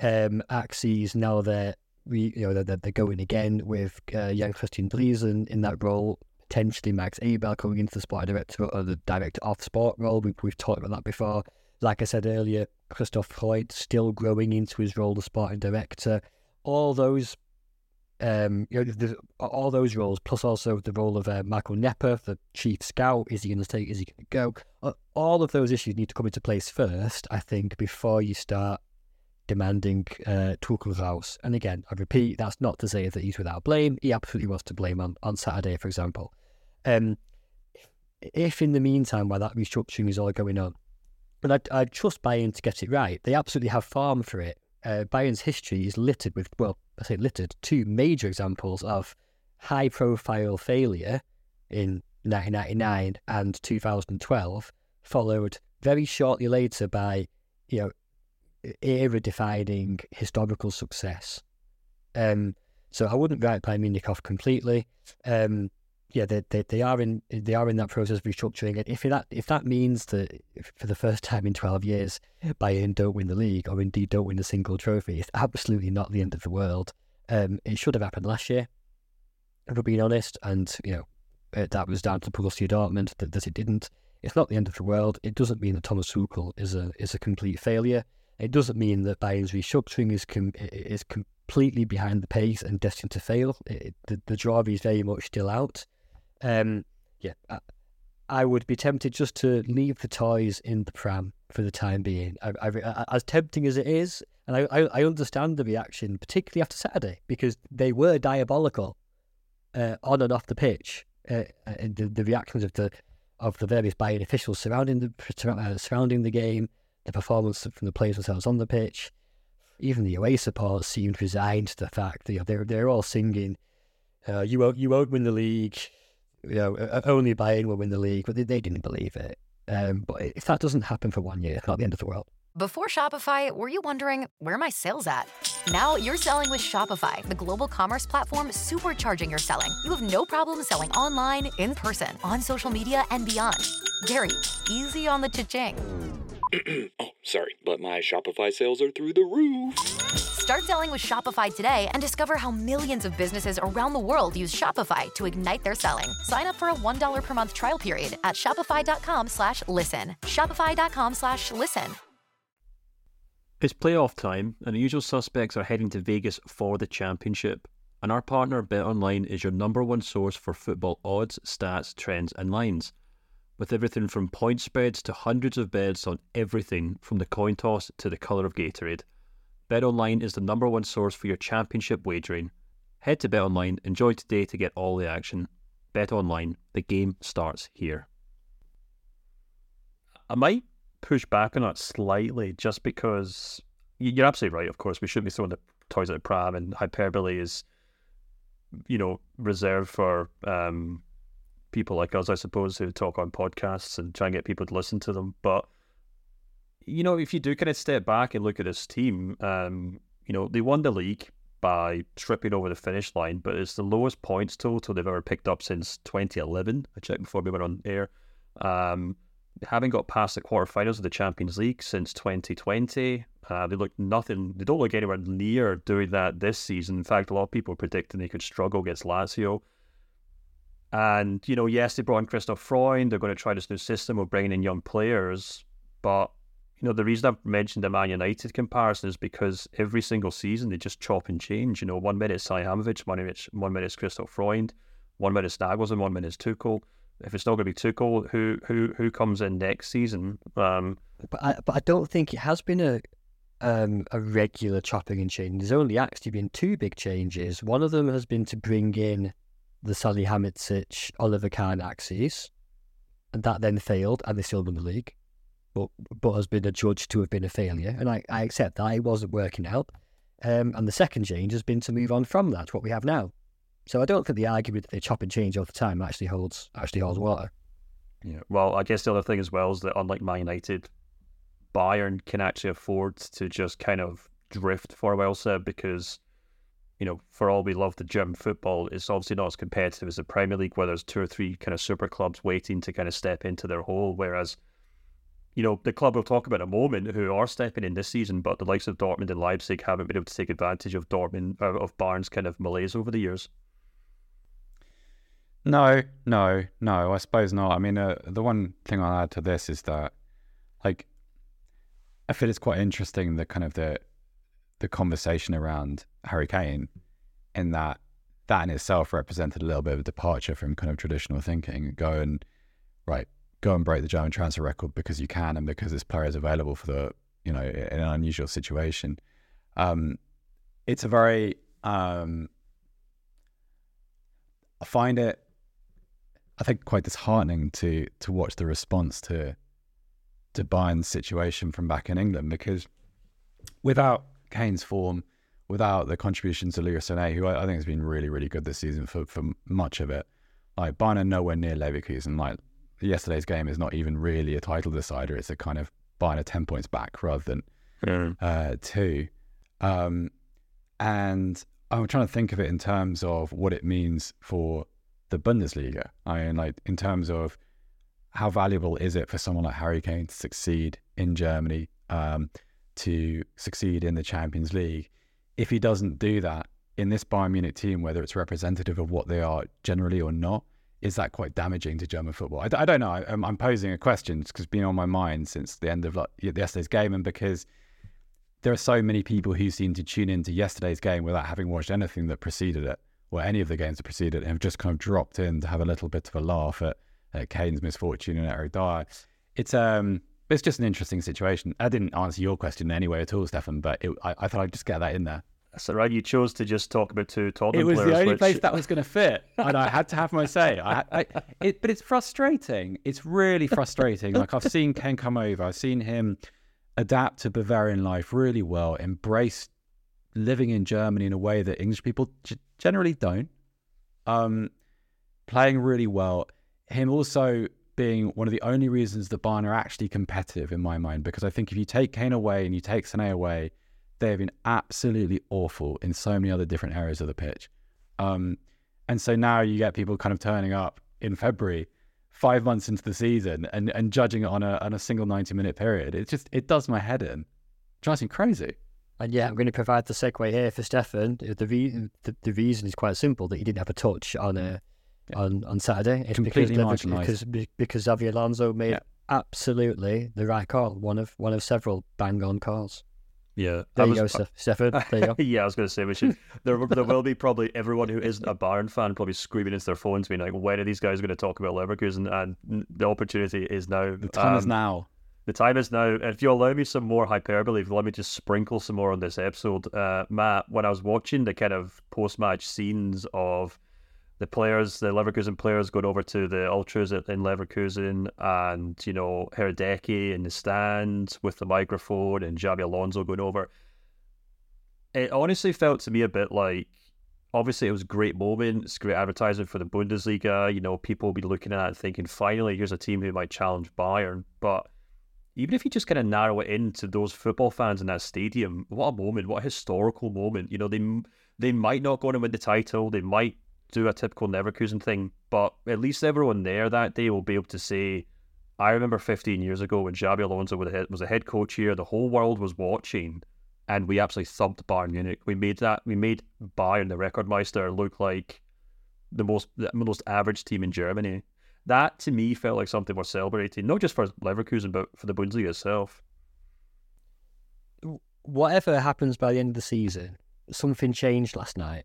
um, axes. Now they're we you know they're, they're going again with uh, Jan Christian Dreesen in that role. Potentially Max Eberl coming into the sport director or the director of sport role. We've, we've talked about that before. Like I said earlier, Christoph Freund still growing into his role as sporting director. All those, um, you know, the, all those roles, plus also the role of uh, Michael Neppe, the chief scout. Is he going to take? Is he going to go? All of those issues need to come into place first, I think, before you start demanding uh, Tuchel's house. And again, I repeat, that's not to say that he's without blame. He absolutely was to blame on, on Saturday, for example. Um, if in the meantime, while that restructuring is all going on, and I, I trust Bayern to get it right, they absolutely have farm for it. Uh, Bayern's history is littered with, well, I say littered, two major examples of high profile failure in 1999 and 2012, followed very shortly later by, you know, era defining historical success. Um, so I wouldn't write Bayern Munich off completely. Um, yeah, they, they, they are in they are in that process of restructuring. And if that if that means that for the first time in twelve years, Bayern don't win the league or indeed don't win a single trophy, it's absolutely not the end of the world. Um, it should have happened last year, if we're being honest. And you know, uh, that was down to Borussia Dortmund that, that it didn't. It's not the end of the world. It doesn't mean that Thomas Tuchel is a is a complete failure. It doesn't mean that Bayern's restructuring is com- is completely behind the pace and destined to fail. It, the, the draw is very much still out. Um, yeah, I, I, would be tempted just to leave the toys in the pram for the time being. I, I, as tempting as it is, and I, understand the reaction, particularly after Saturday, because they were diabolical uh, on and off the pitch. Uh, and the, the reactions of the of the various Bayern officials surrounding the uh, surrounding the game, the performance from the players themselves on the pitch, even the away support seemed resigned to the fact that you know, they're they're all singing, uh, "You won't you won't win the league," you know, only Bayern will win the league, but they, they didn't believe it. Um, but if that doesn't happen for one year, it's not the end of the world. Before Shopify, were you wondering where my sales at? Now you're selling with Shopify, the global commerce platform supercharging your selling. You have no problem selling online, in person, on social media, and beyond. Gary, easy on the cha-ching. oh, sorry, but my Shopify sales are through the roof. Start selling with Shopify today and discover how millions of businesses around the world use Shopify to ignite their selling. Sign up for a $1 per month trial period at shopify.com slash listen. Shopify.com slash listen. It's playoff time, and the usual suspects are heading to Vegas for the championship. And our partner BetOnline is your number one source for football odds, stats, trends, and lines with everything from point spreads to hundreds of bets on everything from the coin toss to the colour of Gatorade. BetOnline is the number one source for your championship wagering. Head to BetOnline, enjoy today to get all the action. BetOnline, the game starts here. I might push back on that slightly just because you're absolutely right, of course. We shouldn't be throwing the toys at the pram, and hyperbole is, you know, reserved for um, people like us, I suppose, who talk on podcasts and try and get people to listen to them. But you know, if you do kind of step back and look at this team, um, you know, they won the league by tripping over the finish line, but it's the lowest points total they've ever picked up since 2011. I checked before we went on air. Um, having got past the quarterfinals of the Champions League since 2020, uh, they look nothing. They don't look anywhere near doing that this season. In fact, a lot of people are predicting they could struggle against Lazio. And, you know, yes, they brought in Christoph Freund. They're going to try this new system of bringing in young players. But, you know, the reason I've mentioned the Man United comparison is because every single season they just chop and change. You know, one minute it's Salihamidzic, one minute, one minute it's Christoph Freund, one minute it's Nagelsmann, one minute it's Tuchel. If it's not going to be Tuchel, who who who comes in next season? Um, but I, but I don't think it has been a um, a regular chopping and changing. There's only actually been two big changes. One of them has been to bring in the Salihamidzic Oliver Kahn axis, and that then failed, and they still won the league, but but has been adjudged to have been a failure, and I, I accept that it wasn't working out. Um, and the second change has been to move on from that, what we have now. So I don't think the argument that they chop and change all the time actually holds actually holds water. Yeah. Well, I guess the other thing as well is that unlike Man United, Bayern can actually afford to just kind of drift for a while, sir, because you know, for all we love the German football, it's obviously not as competitive as the Premier League, where there's two or three kind of super clubs waiting to kind of step into their hole. Whereas, you know, the club we'll talk about in a moment who are stepping in this season, but the likes of Dortmund and Leipzig haven't been able to take advantage of Dortmund uh, of Bayern's kind of malaise over the years. No, no, no. I suppose not. I mean, uh, the one thing I'll add to this is that, like, I feel it's quite interesting the kind of the the conversation around Harry Kane in that that in itself represented a little bit of a departure from kind of traditional thinking. Go and right, go and break the German transfer record because you can and because this player is available for the you know in an unusual situation. Um, it's a very um, I find it. I think quite disheartening to to watch the response to to Bayern's situation from back in England because without Kane's form, without the contributions to Lucas Sané, who I, I, think has been really really good this season for for much of it, like Bayern are nowhere near Leverkusen. Like yesterday's game is not even really a title decider; it's a kind of Bayern are ten points back rather than Mm. uh, two. Um, and I'm trying to think of it in terms of what it means for the Bundesliga. I mean, like in terms of how valuable is it for someone like Harry Kane to succeed in Germany, um, to succeed in the Champions League? If he doesn't do that in this Bayern Munich team, whether it's representative of what they are generally or not, is that quite damaging to German football? I, I don't know. I, am I'm posing a question because it's been on my mind since the end of like, yesterday's game, and because there are so many people who seem to tune into yesterday's game without having watched anything that preceded it or any of the games that preceded it and have just kind of dropped in to have a little bit of a laugh at, at Kane's misfortune and Eric Dier. It's um it's just an interesting situation. I didn't answer your question anyway at all, Stefan, but it, I, I, thought I'd just get that in there. So right, you chose to just talk about two Tottenham players. It was players, the only which... place that was going to fit, and I had to have my say. I, I, it, but it's frustrating. It's really frustrating. like I've seen Kane come over. I've seen him adapt to Bavarian life really well, embrace living in Germany in a way that English people g- generally don't. Um, playing really well. Him also being one of the only reasons that Bayern are actually competitive in my mind, because I think if you take Kane away and you take Sané away, they have been absolutely awful in so many other different areas of the pitch. Um, and so now you get people kind of turning up in February, five months into the season, and, and judging it on a on a single ninety minute period. It just it does my head in, It drives me crazy. And yeah, I'm going to provide the segue here for Stefan. The, re- the, the reason is quite simple that he didn't have a touch on uh, Yeah. on on Saturday. It's Completely because, because because Xabi Alonso made Yeah. absolutely the right call. One of one of several bang on calls. Yeah, There I you was- go, Steph- Stefan. There you go. yeah, I was going to say we should. There, there will be probably everyone who isn't a Bayern fan probably screaming into their phones, being like, "When are these guys going to talk about Leverkusen?" And the opportunity is now. The time is Um, now. The time is now. And if you allow me some more hyperbole, if you let me just sprinkle some more on this episode, uh, Matt, when I was watching the kind of post-match scenes of the players, the Leverkusen players going over to the ultras in Leverkusen, and you know Herdecki in the stands with the microphone, and Xabi Alonso going over. It honestly felt to me a bit like obviously it was a great moment. It's great advertising for the Bundesliga. You know, people will be looking at it thinking, finally, here's a team who might challenge Bayern. But even if you just kind of narrow it into those football fans in that stadium, what a moment! What a historical moment! You know, they they might not go on and win the title. They might do a typical Leverkusen thing, but at least everyone there that day will be able to say, "I remember 15 years ago when Xabi Alonso was a head, coach here. The whole world was watching." and we absolutely thumped Bayern Munich. We made that. We made Bayern, the record meister, look like the most the most average team in Germany. That to me felt like something worth celebrating, not just for Leverkusen, but for the Bundesliga itself. Whatever happens by the end of the season, something changed last night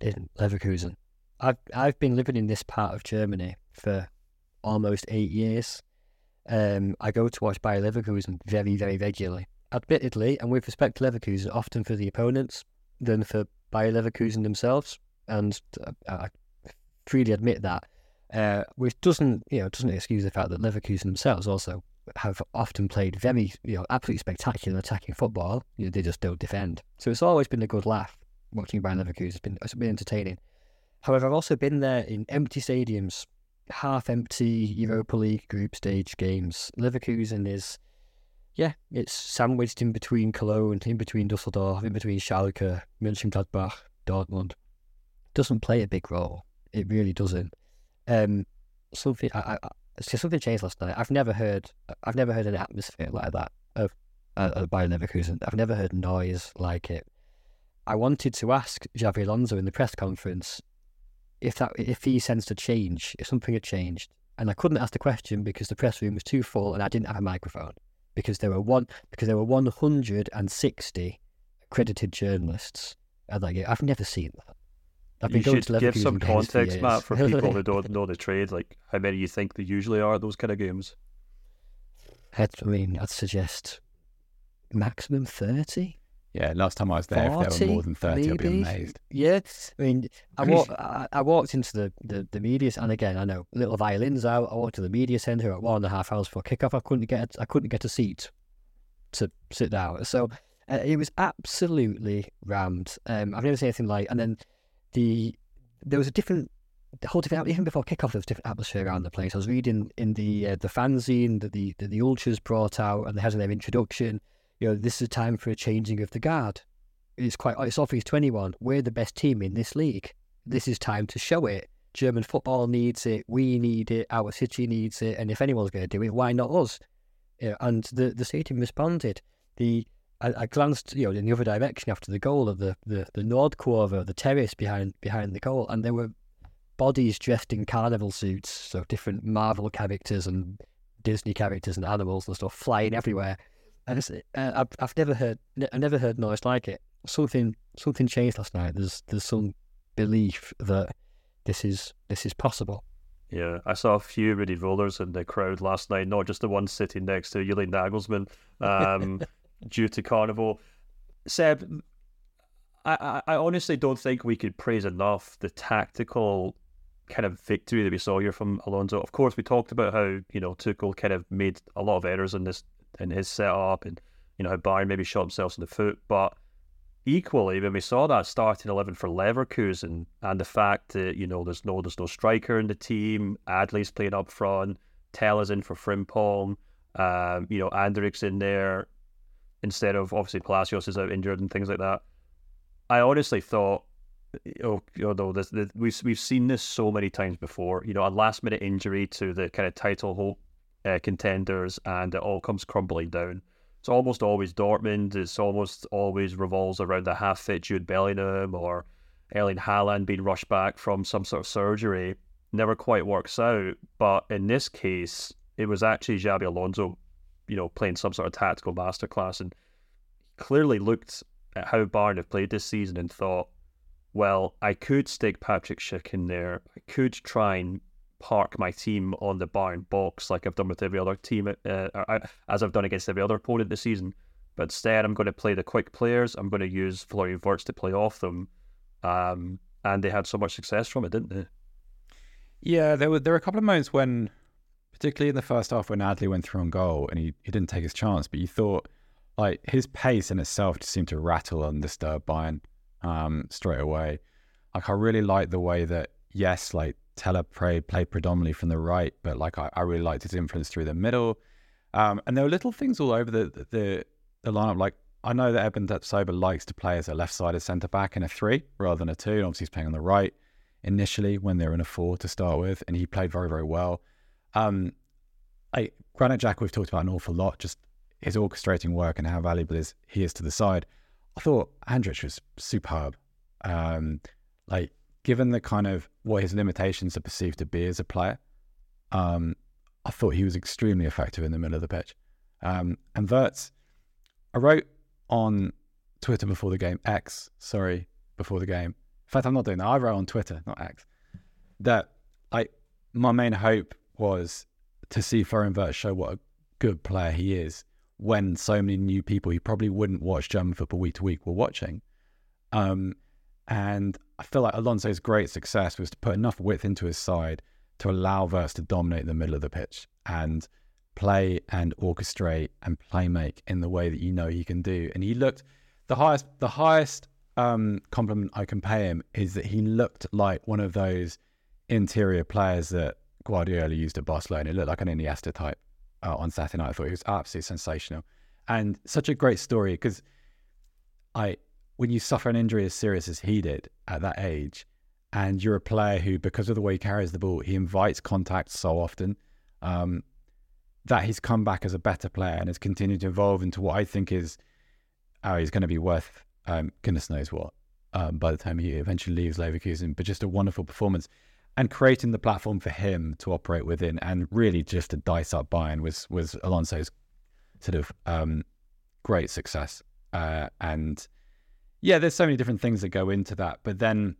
in Leverkusen. I've I've been living in this part of Germany for almost eight years. Um, I go to watch Bayer Leverkusen very, very regularly. Admittedly, and with respect to Leverkusen, often for the opponents than for Bayer Leverkusen themselves, and uh, I freely admit that. Uh, which doesn't, you know, doesn't excuse the fact that Leverkusen themselves also have often played very, you know, absolutely spectacular attacking football. You know, they just don't defend. So it's always been a good laugh watching Bayer Leverkusen. It's been it's been entertaining. However, I've also been there in empty stadiums, half empty Europa League group stage games. Leverkusen is, yeah, it's sandwiched in between Cologne, in between Dusseldorf, in between Schalke, Mönchengladbach, Dortmund. Doesn't play a big role. It really doesn't. Um, something I, I, something changed last night. I've never heard I've never heard an atmosphere like that of uh, uh, Bayer Leverkusen. I've never heard noise like it. I wanted to ask Xabi Alonso in the press conference if that if he sensed a change, if something had changed, and I couldn't ask the question because the press room was too full and I didn't have a microphone because there were one because there were one hundred and sixty accredited journalists at that game. I've never seen that. I've You going should to give some context, Matt, for people who don't know the trade. Like how many you think there usually are at those kind of games. I'd- I mean, I'd suggest maximum thirty. Yeah, last time I was there, if there were more than 30, I'd be amazed. Yeah, I mean, I, walk, I, I walked into the, the, the media, and again, I know little violins out. I walked to the media centre at one and a half hours before kickoff. I couldn't get I couldn't get a seat to sit down. So uh, it was absolutely rammed. Um, I've never seen anything like. And then the there was a different, the whole different even before kickoff. There was a different atmosphere around the place. I was reading in the uh, the fanzine that the that the ultras brought out, and they had in their introduction. You know, this is a time for a changing of the guard. It's quite. It's Office twenty one. We're the best team in this league. This is time to show it. German football needs it. We need it. Our city needs it. And if anyone's going to do it, why not us? And the the stadium responded. The I, I glanced, you know, in the other direction after the goal of the the the Nordkurve, the terrace behind behind the goal, and there were bodies dressed in carnival suits, so different Marvel characters and Disney characters and animals and stuff flying everywhere. Uh, I've I've never heard I never heard noise like it. Something something changed last night. There's there's some belief that this is this is possible. Yeah, I saw a few Rudi Völlers in the crowd last night, not just the one sitting next to Julian Nagelsmann, um, due to Carnival. Seb, I, I, I honestly don't think we could praise enough the tactical kind of victory that we saw here from Alonso. Of course, we talked about how you know Tuchel kind of made a lot of errors in this in his setup, and you know Bayern maybe shot themselves in the foot. But equally, when we saw that starting eleven for Leverkusen, and the fact that you know there's no there's no striker in the team, Adli's playing up front, Tella's in for Frimpong, um, you know Andrich's in there instead of obviously Palacios is out injured and things like that. I honestly thought, oh, you know, this, this, we've we've seen this so many times before. You know, a last minute injury to the kind of title hope uh, contenders, and it all comes crumbling down. It's almost always Dortmund. It's almost always revolves around the half fit Jude Bellingham or Erling Haaland being rushed back from some sort of surgery. Never quite works out. But in this case, it was actually Xabi Alonso, you know, playing some sort of tactical masterclass and clearly looked at how Bayern have played this season and thought, well, I could stick Patrick Schick in there. I could try and park my team on the Bayern box like I've done with every other team, uh, uh, as I've done against every other opponent this season. But instead, I'm going to play the quick players. I'm going to use Florian Wirtz to play off them. Um, and they had so much success from it, didn't they? Yeah, there were there were a couple of moments when, particularly in the first half, when Adli went through on goal and he, he didn't take his chance, but you thought like his pace in itself just seemed to rattle and disturb Bayern um, straight away. Like I really like the way that yes, like Tella played predominantly from the right, but like I, I really liked his influence through the middle. Um, and there were little things all over the the, the lineup. Like I know that Eben Sober likes to play as a left-sided centre back in a three rather than a two. And obviously, he's playing on the right initially when they're in a four to start with, and he played very very well. Um, I, Granit Xhaka we've talked about an awful lot. Just his orchestrating work and how valuable is he is to the side. I thought Andrich was superb. Um, like given the kind of what his limitations are perceived to be as a player, um, I thought he was extremely effective in the middle of the pitch. Um, and Wirtz, I wrote on Twitter before the game, X, sorry, before the game. In fact, I'm not doing that. I wrote on Twitter, not X, that like my main hope was to see Florian Wirtz show what a good player he is when so many new people who probably wouldn't watch German football week to week were watching. Um, and I feel like Alonso's great success was to put enough width into his side to allow Wirtz to dominate the middle of the pitch and play and orchestrate and play make in the way that you know he can do. And he looked the highest the highest um, compliment I can pay him is that he looked like one of those interior players that Guardiola used at Barcelona. It looked like an Iniesta type uh, on Saturday night. I thought he was absolutely sensational and such a great story because I when you suffer an injury as serious as he did at that age, and you're a player who, because of the way he carries the ball, he invites contact so often, um, that he's come back as a better player and has continued to evolve into what I think is, oh, he's going to be worth um, goodness knows what um, by the time he eventually leaves Leverkusen. But just a wonderful performance and creating the platform for him to operate within, and really just to dice up Bayern was was Alonso's sort of um, great success. Uh, and yeah, there's so many different things that go into that. But then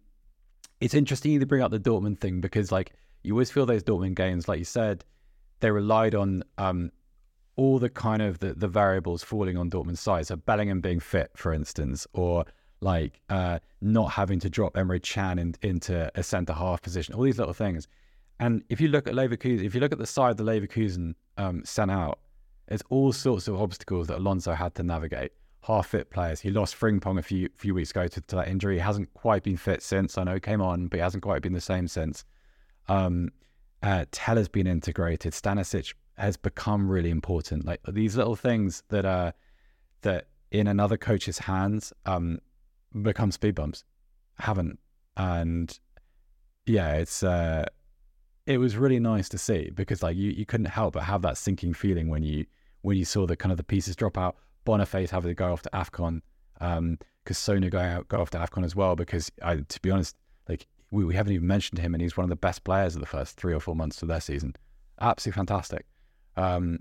it's interesting to bring up the Dortmund thing because like you always feel those Dortmund games, like you said, they relied on um, all the kind of the, the variables falling on Dortmund's side. So Bellingham being fit, for instance, or like uh, not having to drop Emre Can in, into a centre half position, all these little things. And if you look at Leverkusen, if you look at the side the Leverkusen um, sent out, there's all sorts of obstacles that Alonso had to navigate. Half fit players. He lost Frimpong a few few weeks ago to, to, that injury. He hasn't quite been fit since. I know he came on, but he hasn't quite been the same since. Um, uh, Tella's been integrated. Stanisic has become really important. Like these little things that are that in another coach's hands um, become speed bumps. Haven't and yeah, it's uh, it was really nice to see because like you, you couldn't help but have that sinking feeling when you when you saw the kind of the pieces drop out. Boniface having to go off to Afcon, um, Sona going out go off to Afcon as well. Because I, to be honest, like we, we haven't even mentioned him, and he's one of the best players of the first three or four months of their season. Absolutely fantastic. Um,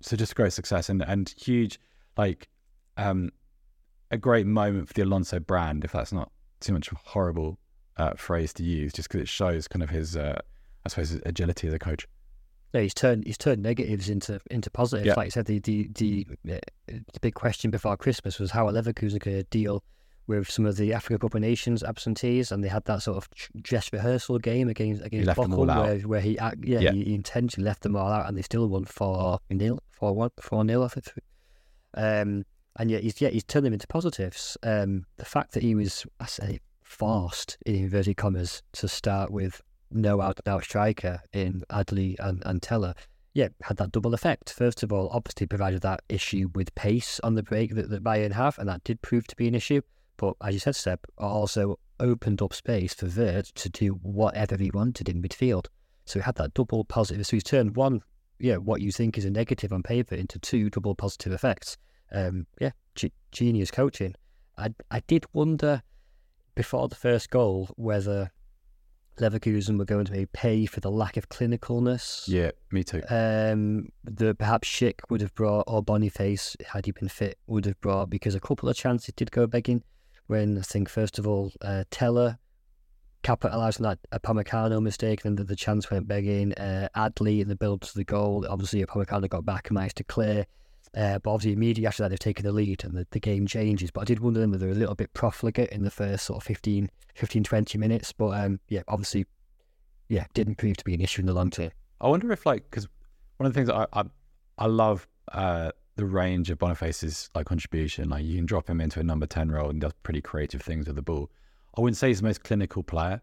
so just great success and and huge like um, a great moment for the Alonso brand, if that's not too much of a horrible uh, phrase to use, just because it shows kind of his uh, I suppose, his agility as a coach. Yeah, he's turned he's turned negatives into into positives. Yeah. Like I said, the the the, uh, the big question before Christmas was how Leverkusen could deal with some of the Africa Cup of Nations absentees, and they had that sort of dress rehearsal game against against Bochum, where, where he yeah, yeah, he intentionally left them all out, and they still won four nil, four one, four nil. I think. Um, and yet he's yeah he's turned them into positives. Um, the fact that he was I say forced in inverted commas to start with no out and out striker in Adli and, and Tella, yeah, had that double effect. First of all, obviously provided that issue with pace on the break that, that Bayern have, and that did prove to be an issue. But as you said, Seb, also opened up space for Wirtz to do whatever he wanted in midfield. So he had that double positive. So he's turned one, yeah, what you think is a negative on paper into two double positive effects. Um, yeah, g- genius coaching. I I did wonder before the first goal whether Leverkusen were going to pay for the lack of clinicalness. Yeah, me too. Um, the perhaps Schick would have brought, or Boniface, had he been fit, would have brought because a couple of chances did go begging. When I think first of all, uh, Tella capitalised on that Upamecano mistake, and then the, the chance went begging. Uh, Adli in the build to the goal, obviously Upamecano got back and managed to clear. Uh, but obviously, immediately after that, they've taken the lead and the, the game changes. But I did wonder whether they're a little bit profligate in the first sort of 15, 15 20 minutes. But um, yeah, obviously, yeah, didn't prove to be an issue in the long term. I wonder if, like, because one of the things I, I, I love uh, the range of Boniface's like contribution. Like, you can drop him into a number 10 role and does pretty creative things with the ball. I wouldn't say he's the most clinical player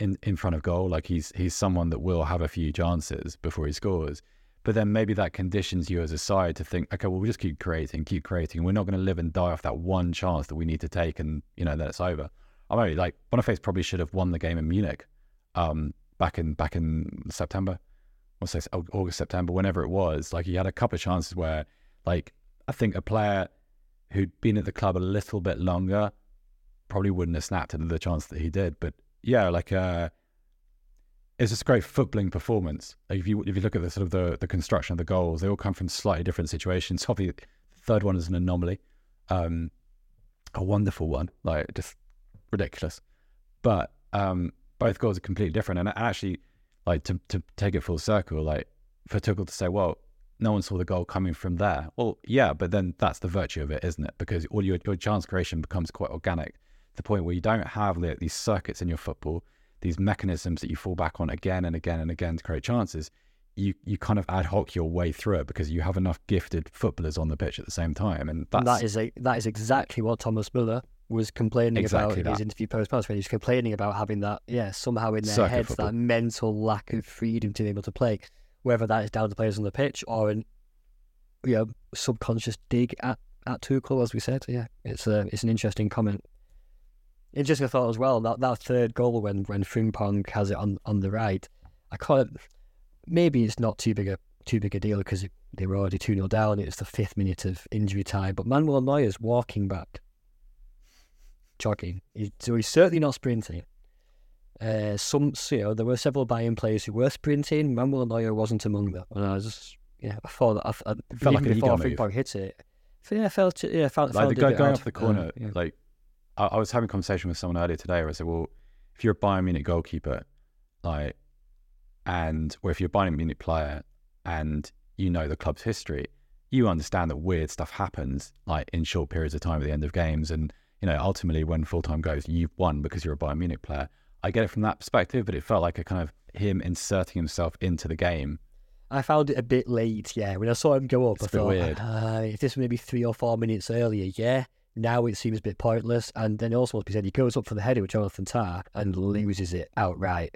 in, in front of goal. Like, he's he's someone that will have a few chances before he scores but then maybe that conditions you as a side to think, okay, well, we just keep creating, keep creating. We're not going to live and die off that one chance that we need to take, and you know, then it's over. I'm only like Boniface probably should have won the game in Munich, um, back in back in September, or say August, September, whenever it was. Like he had a couple of chances where, like, I think a player who'd been at the club a little bit longer probably wouldn't have snapped at the chance that he did. But yeah, like uh, it's just a great footballing performance. Like if you if you look at the sort of the, the construction of the goals, they all come from slightly different situations. Obviously, the third one is an anomaly, um, a wonderful one, like just ridiculous. But um, both goals are completely different. And actually, like to to take it full circle, like for Tuchel to say, well, no one saw the goal coming from there. Well, yeah, but then that's the virtue of it, isn't it? Because all your your chance creation becomes quite organic. To the point where you don't have like, these circuits in your football these mechanisms that you fall back on again and again and again to create chances, you you kind of ad hoc your way through it because you have enough gifted footballers on the pitch at the same time, and that's, that is a that is exactly what Thomas Müller was complaining exactly about that. in his interview post match when he was complaining about having that yeah somehow in their Circuit heads football. that mental lack of freedom to be able to play, whether that is down to players on the pitch or an you know subconscious dig at at Tuchel as we said. Yeah, it's a it's an interesting comment interesting thought as well that that third goal when when Frimpong has it on, on the right, I can't. Maybe it's not too big a too big a deal because they were already two 0 down. It's the fifth minute of injury time, but Manuel Neuer's walking back, jogging. He, so he's certainly not sprinting. Uh, some, you know, there were several Bayern players who were sprinting. Manuel Neuer wasn't among them, and I was just, yeah, I thought I, I felt like before Frimpong hit it. Yeah, I felt, yeah, I felt, like the guy going off the corner, um, yeah. like I, I was having a conversation with someone earlier today where I said, well, if you're a Bayern Munich goalkeeper, like, and or if you're a Bayern Munich player and you know the club's history, you understand that weird stuff happens like in short periods of time at the end of games, and you know ultimately when full time goes, you've won because you're a Bayern Munich player. I get it from that perspective, but it felt like a kind of him inserting himself into the game. I found it a bit late, yeah. When I saw him go up, It's I thought, weird. Uh, if this was maybe three or four minutes earlier, yeah. Now it seems a bit pointless. And then also, as we said, he goes up for the header with Jonathan Tah and loses it outright.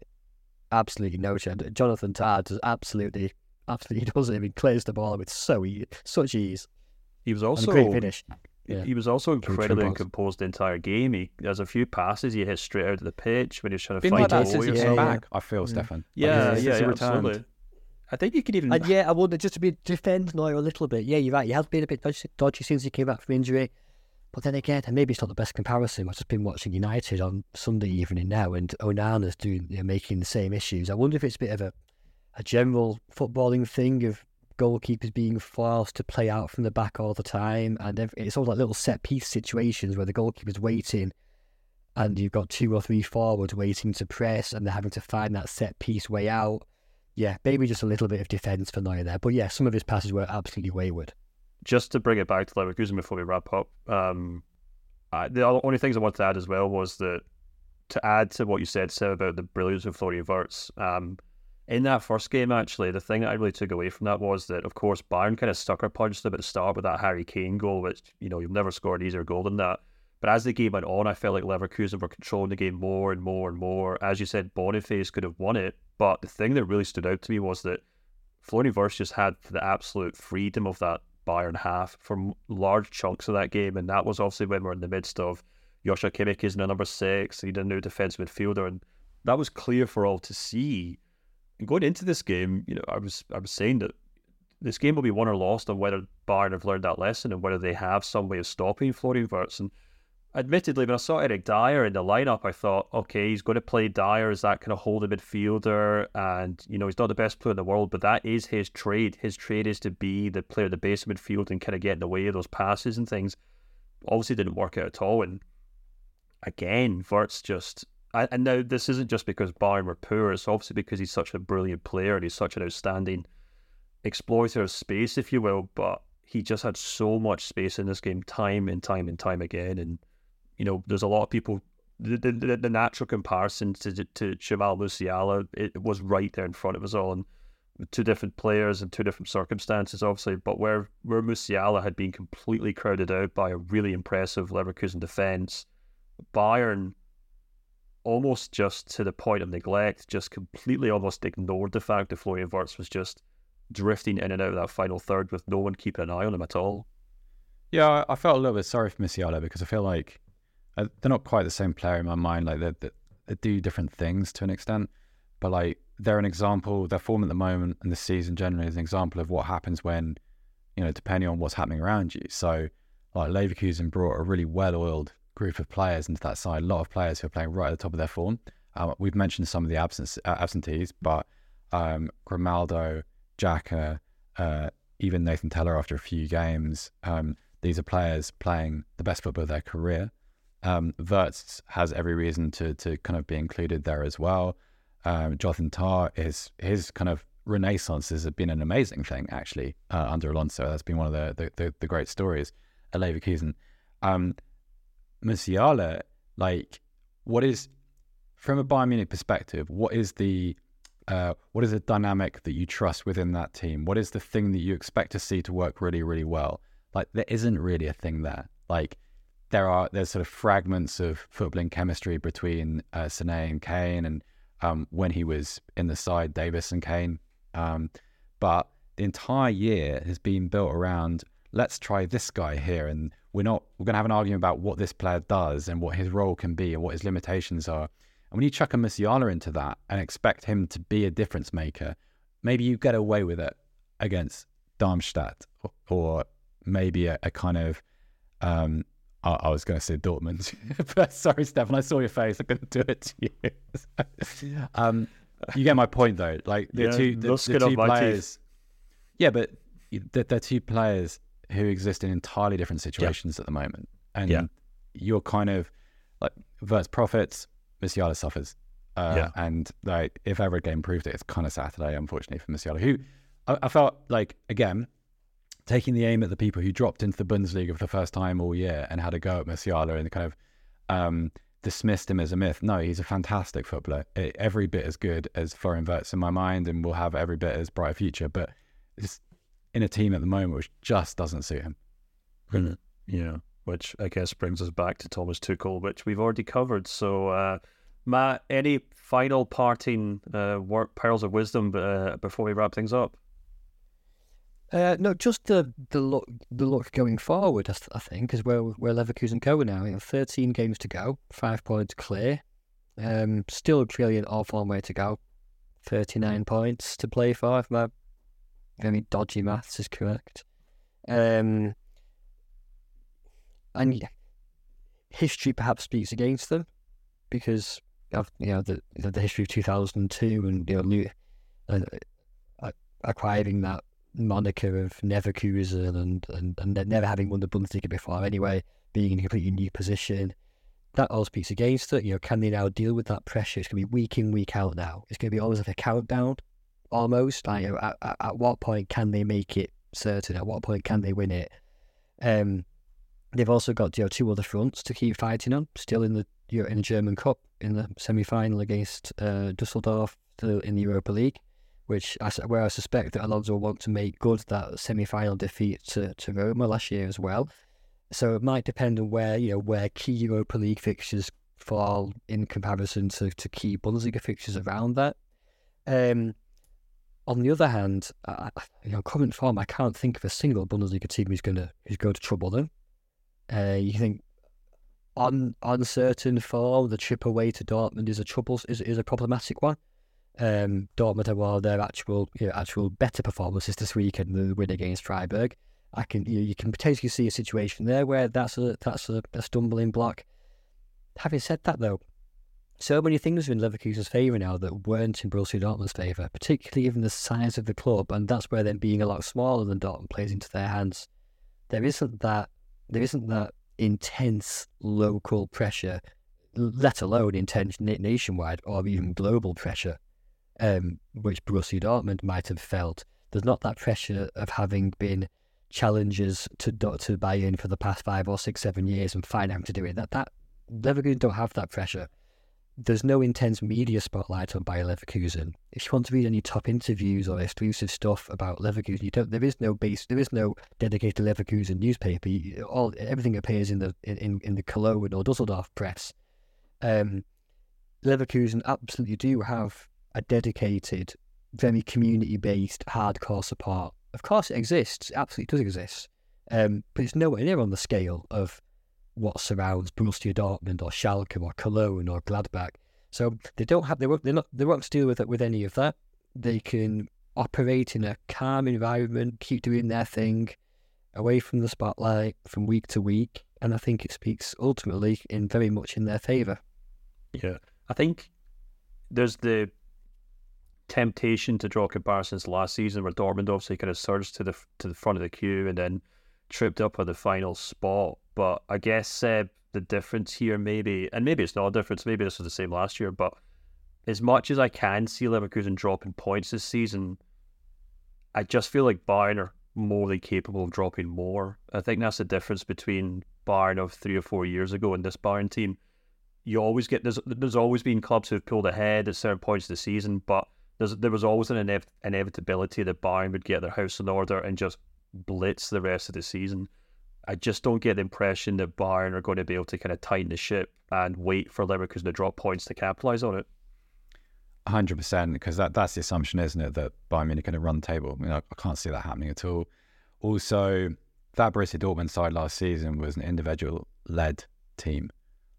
Absolutely no chance. Jonathan Tah does absolutely, absolutely does it. I mean, clears the ball with so e- such ease. He was And also a great finish. Yeah. He was also True, true incredibly composed the entire game. He has a few passes he hit straight out of the pitch when he was trying to Been fight like that a since goalie he came yeah, back. I feel, Mm. Stefan. Like, Yeah, since yeah, he yeah, returned. absolutely. I think you could even. And yeah, I wonder just to be defend Neuer a little bit. Yeah, you're right. He has been a bit dodgy, dodgy since he came back from injury. But then again, and maybe it's not the best comparison. I've just been watching United on Sunday evening now, and Onana's doing you know, making the same issues. I wonder if it's a bit of a, a general footballing thing of goalkeepers being forced to play out from the back all the time, and it's all like little set piece situations where the goalkeeper's waiting, and you've got two or three forwards waiting to press, and they're having to find that set piece way out. Yeah, maybe just a little bit of defence for Neuer there. But yeah, some of his passes were absolutely wayward. Just to bring it back to Leverkusen before we wrap up, um, I, the only things I wanted to add as well was that to add to what you said, Seb, about the brilliance of Florian Wirtz, um, in that first game, actually, the thing that I really took away from that was that, of course, Bayern kind of sucker punched them at the start with that Harry Kane goal, which, you know, you've never scored an easier goal than that. But as the game went on, I felt like Leverkusen were controlling the game more and more and more. As you said, Boniface could have won it. But the thing that really stood out to me was that Florian Wirtz just had the absolute freedom of that Bayern half for large chunks of that game, and that was obviously when we're in the midst of Joshua Kimmich is now number six, he did a new defensive midfielder, and that was clear for all to see. And going into this game, you know, I was I was saying that this game will be won or lost on whether Bayern have learned that lesson and whether they have some way of stopping Florian Wirtz. And admittedly, when I saw Eric Dier in the lineup, I thought, okay, he's going to play Dier as that kind of holding midfielder, and you know he's not the best player in the world, but that is his trade. His trade is to be the player at the base of midfield and kind of get in the way of those passes and things. Obviously, didn't work out at all, and again, Wirtz just. And now this isn't just because Bayern were poor; it's obviously because he's such a brilliant player and he's such an outstanding exploiter of space, if you will. But he just had so much space in this game, time and time and time again. And you know, there's a lot of people. The, the, the- natural comparison to to Jamal Musiala, it was right there in front of us all, and two different players and two different circumstances, obviously. But where where Musiala had been completely crowded out by a really impressive Leverkusen defense, Bayern almost just to the point of neglect, just completely almost ignored the fact that Florian Wirtz was just drifting in and out of that final third with no one keeping an eye on him at all. Yeah, I felt a little bit sorry for Musiala because I feel like they're not quite the same player in my mind. Like they, they, do different things to an extent, but like they're an example. Their form at the moment and the season generally is an example of what happens when, you know, depending on what's happening around you. So, like Leverkusen brought a really well-oiled group of players into that side. A lot of players who are playing right at the top of their form. Um, we've mentioned some of the absence uh, absentees, but um, Grimaldo, Xhaka, uh, even Nathan Tella after a few games. Um, these are players playing the best football of their career. Um, Wirtz has every reason to to kind of be included there as well. Um, Jonathan Tah is his kind of renaissance has been an amazing thing actually uh, under Alonso. That's been one of the the, the, the great stories at Leverkusen. Um, Musiala, like, what is from a Bayern Munich perspective? What is the uh, what is the dynamic that you trust within that team? What is the thing that you expect to see to work really, really well? Like, there isn't really a thing there. Like, there are there's sort of fragments of footballing chemistry between uh, Sané and Kane, and um, when he was in the side, Davies and Kane. Um, but the entire year has been built around let's try this guy here, and we're not we're going to have an argument about what this player does and what his role can be and what his limitations are. And when you chuck a Musiala into that and expect him to be a difference maker, maybe you get away with it against Darmstadt or, or maybe a, a kind of um, I, I was going to say Dortmund, but sorry, Stefan, I saw your face. I couldn't do it to you. um, you get my point, though. Like the Yeah, two, the, the two players. Yeah, but they're, they're two players who exist in entirely different situations at the moment, and Yeah. you're kind of like Wirtz profits, Musiala suffers. Uh, Yeah. And like, if ever a game proved it, it's kind of Saturday, unfortunately, for Musiala, who I, I felt like again taking the aim at the people who dropped into the Bundesliga for the first time all year and had a go at Musiala and kind of um, dismissed him as a myth. No, he's a fantastic footballer, every bit as good as Florian Wirtz in my mind, and will have every bit as bright a future. But it's in a team at the moment which just doesn't suit him. Yeah, which I guess brings us back to Thomas Tuchel, which we've already covered. So, uh, Matt, any final parting uh, wor- pearls of wisdom uh, before we wrap things up? Uh, no, just the the look the look going forward. I, I think is where where Leverkusen go now. You know, thirteen games to go, five points clear. Um, still clearly an awful long way to go. Thirty nine points to play for. If my very dodgy maths is correct. Um, and yeah, history perhaps speaks against them because of you know the the history of two thousand and two and you know Lu- uh, uh, acquiring that moniker of Neverkusen and, and, and never having won the Bundesliga before anyway, being in a completely new position. That all speaks against it. You know, can they now deal with that pressure? It's going to be week in, week out now. It's going to be almost like a countdown, almost. Like, at, at what point can they make it certain? At what point can they win it? Um, they've also got you know two other fronts to keep fighting on. Still in the you know, in the German Cup in the semi final against uh, Dusseldorf, in the Europa League which I, where I suspect that Alonso will want to make good that semi-final defeat to, to Roma last year as well. So it might depend on where you know where key Europa League fixtures fall in comparison to, to key Bundesliga fixtures around that. Um, on the other hand, I, you know, current form, I can't think of a single Bundesliga team who's gonna who's going to trouble them. Uh, you think on uncertain form, the trip away to Dortmund is a trouble is is a problematic one um, Dortmund of their actual, you know, actual better performances this weekend than the win against Freiburg. I can, you, you can potentially see a situation there where that's a that's a, a stumbling block. Having said that, though, so many things are in Leverkusen's favour now that weren't in Borussia Dortmund's favour, particularly even the size of the club, and that's where them being a lot smaller than Dortmund plays into their hands. There isn't that there isn't that intense local pressure, let alone intense nationwide or even global pressure um, which Borussia Dortmund might have felt. There's not that pressure of having been challengers to to Bayern for the past five or six, seven years and find out to do it. That that Leverkusen don't have that pressure. There's no intense media spotlight on Bayer Leverkusen. If you want to read any top interviews or exclusive stuff about Leverkusen, you don't. There is no base. There is no dedicated Leverkusen newspaper. You, all everything appears in the in, in the Cologne or Dusseldorf press. Um, Leverkusen absolutely do have a dedicated, very community based, hardcore support. Of course, it exists, it absolutely does exist, um, but it's nowhere near on the scale of what surrounds Borussia Dortmund or Schalke or Cologne or Gladbach. So they don't have they won't they're not they won't deal with it with any of that. They can operate in a calm environment, keep doing their thing, away from the spotlight from week to week, and I think it speaks ultimately in very much in their favour. Yeah, I think there's the temptation to draw comparisons last season, where Dortmund obviously kind of surged to the to the front of the queue and then tripped up at the final spot. But I guess uh, the difference here, maybe, and maybe it's not a difference. Maybe this was the same last year. But as much as I can see Leverkusen dropping points this season, I just feel like Bayern are morely capable of dropping more. I think that's the difference between Bayern of three or four years ago and this Bayern team. You always get there's there's always been clubs who've pulled ahead at certain points of the season, but there's, there was always an inev- inevitability that Bayern would get their house in order and just blitz the rest of the season. I just don't get the impression that Bayern are going to be able to kind of tighten the ship and wait for Leverkusen to drop points to capitalise on it. Hundred percent, because that that's the assumption, isn't it, that Bayern Munich are going to run the table? I, mean, I, I can't see that happening at all. Also, that Borussia Dortmund side last season was an individual-led team.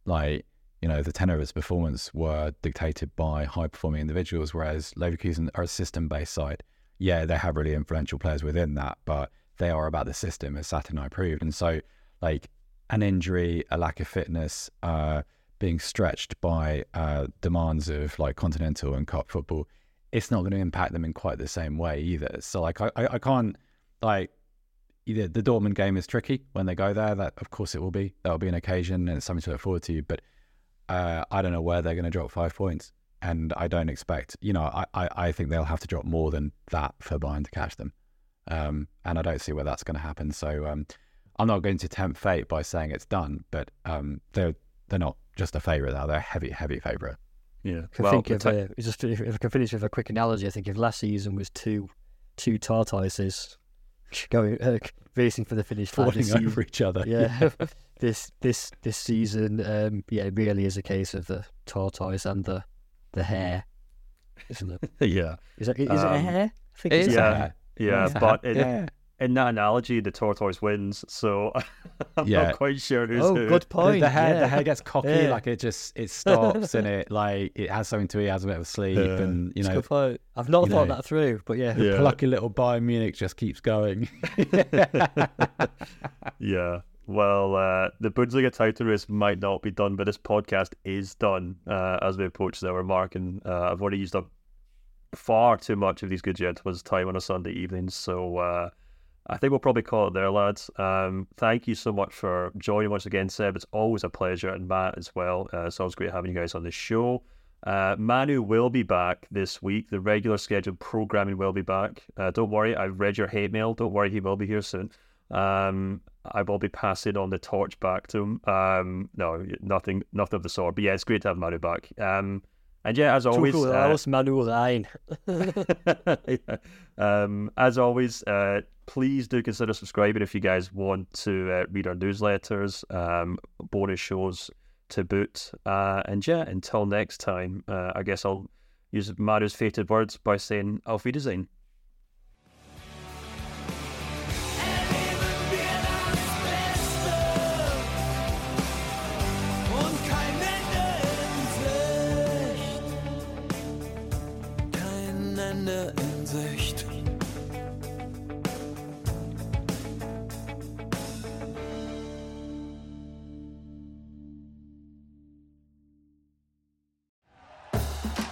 Like you know, the tenor of its performance were dictated by high performing individuals, whereas Leverkusen are a system based side. Yeah, they have really influential players within that, but they are about the system, as Saturday proved. And so, like, an injury, a lack of fitness, uh, being stretched by uh, demands of like continental and cup football, it's not going to impact them in quite the same way either. So, like, I, I can't, like, the Dortmund game is tricky when they go there. That, of course, it will be. That will be an occasion and it's something to look forward to. But uh, I don't know where they're going to drop five points. And I don't expect, you know, I, I, I think they'll have to drop more than that for Bayern to catch them. um, and I don't see where that's going to happen. So um, I'm not going to tempt fate by saying it's done, but um, they're they're not just a favourite now; they're a heavy, heavy favourite. Yeah. I Well, think if, ti- uh, just if, if I can finish with a quick analogy, I think if last season was two two tortoises going uh, racing for the finish line, Falling over season- each other. yeah, this this this season, um, yeah, it really is a case of the tortoise and the the hare, isn't it? yeah. Is it is it a Um, hare? I think it's is Yeah. a hare. hare. Yeah, It's but hare. in, yeah. in that analogy, the tortoise wins. So I'm Yeah. not quite sure who's Oh, who. good point. the hare, yeah. the hare gets cocky, Yeah. like it just it stops and it like it has something to eat, has a bit of sleep, Yeah. and you It's know, good point. I've not thought know, that through, but yeah, the Yeah. plucky little Bayern Munich just keeps going. Yeah. Well, uh, the Bundesliga title race might not be done, but this podcast is done uh, as we approach the hour mark. And uh, I've already used up far too much of these good gentlemen's time on a Sunday evening. So uh, I think we'll probably call it there, lads. Um, thank you so much for joining once again, Seb. It's always a pleasure, and Matt as well. Uh, it's always great having you guys on the show. Uh, Manu will be back this week. The regular scheduled programming will be back. Don't worry, I've read your hate mail. Don't worry, he will be here soon. Um, I will be passing on the torch back to him. Um, no, nothing, nothing of the sort. But yeah, it's great to have Manu back. Um, and yeah, as always, uh, Manu. Um, as always, uh, please do consider subscribing if you guys want to uh, read our newsletters, um, bonus shows to boot. Uh, and yeah, until next time, uh, I guess I'll use Manu's fated words by saying Auf Wiedersehen.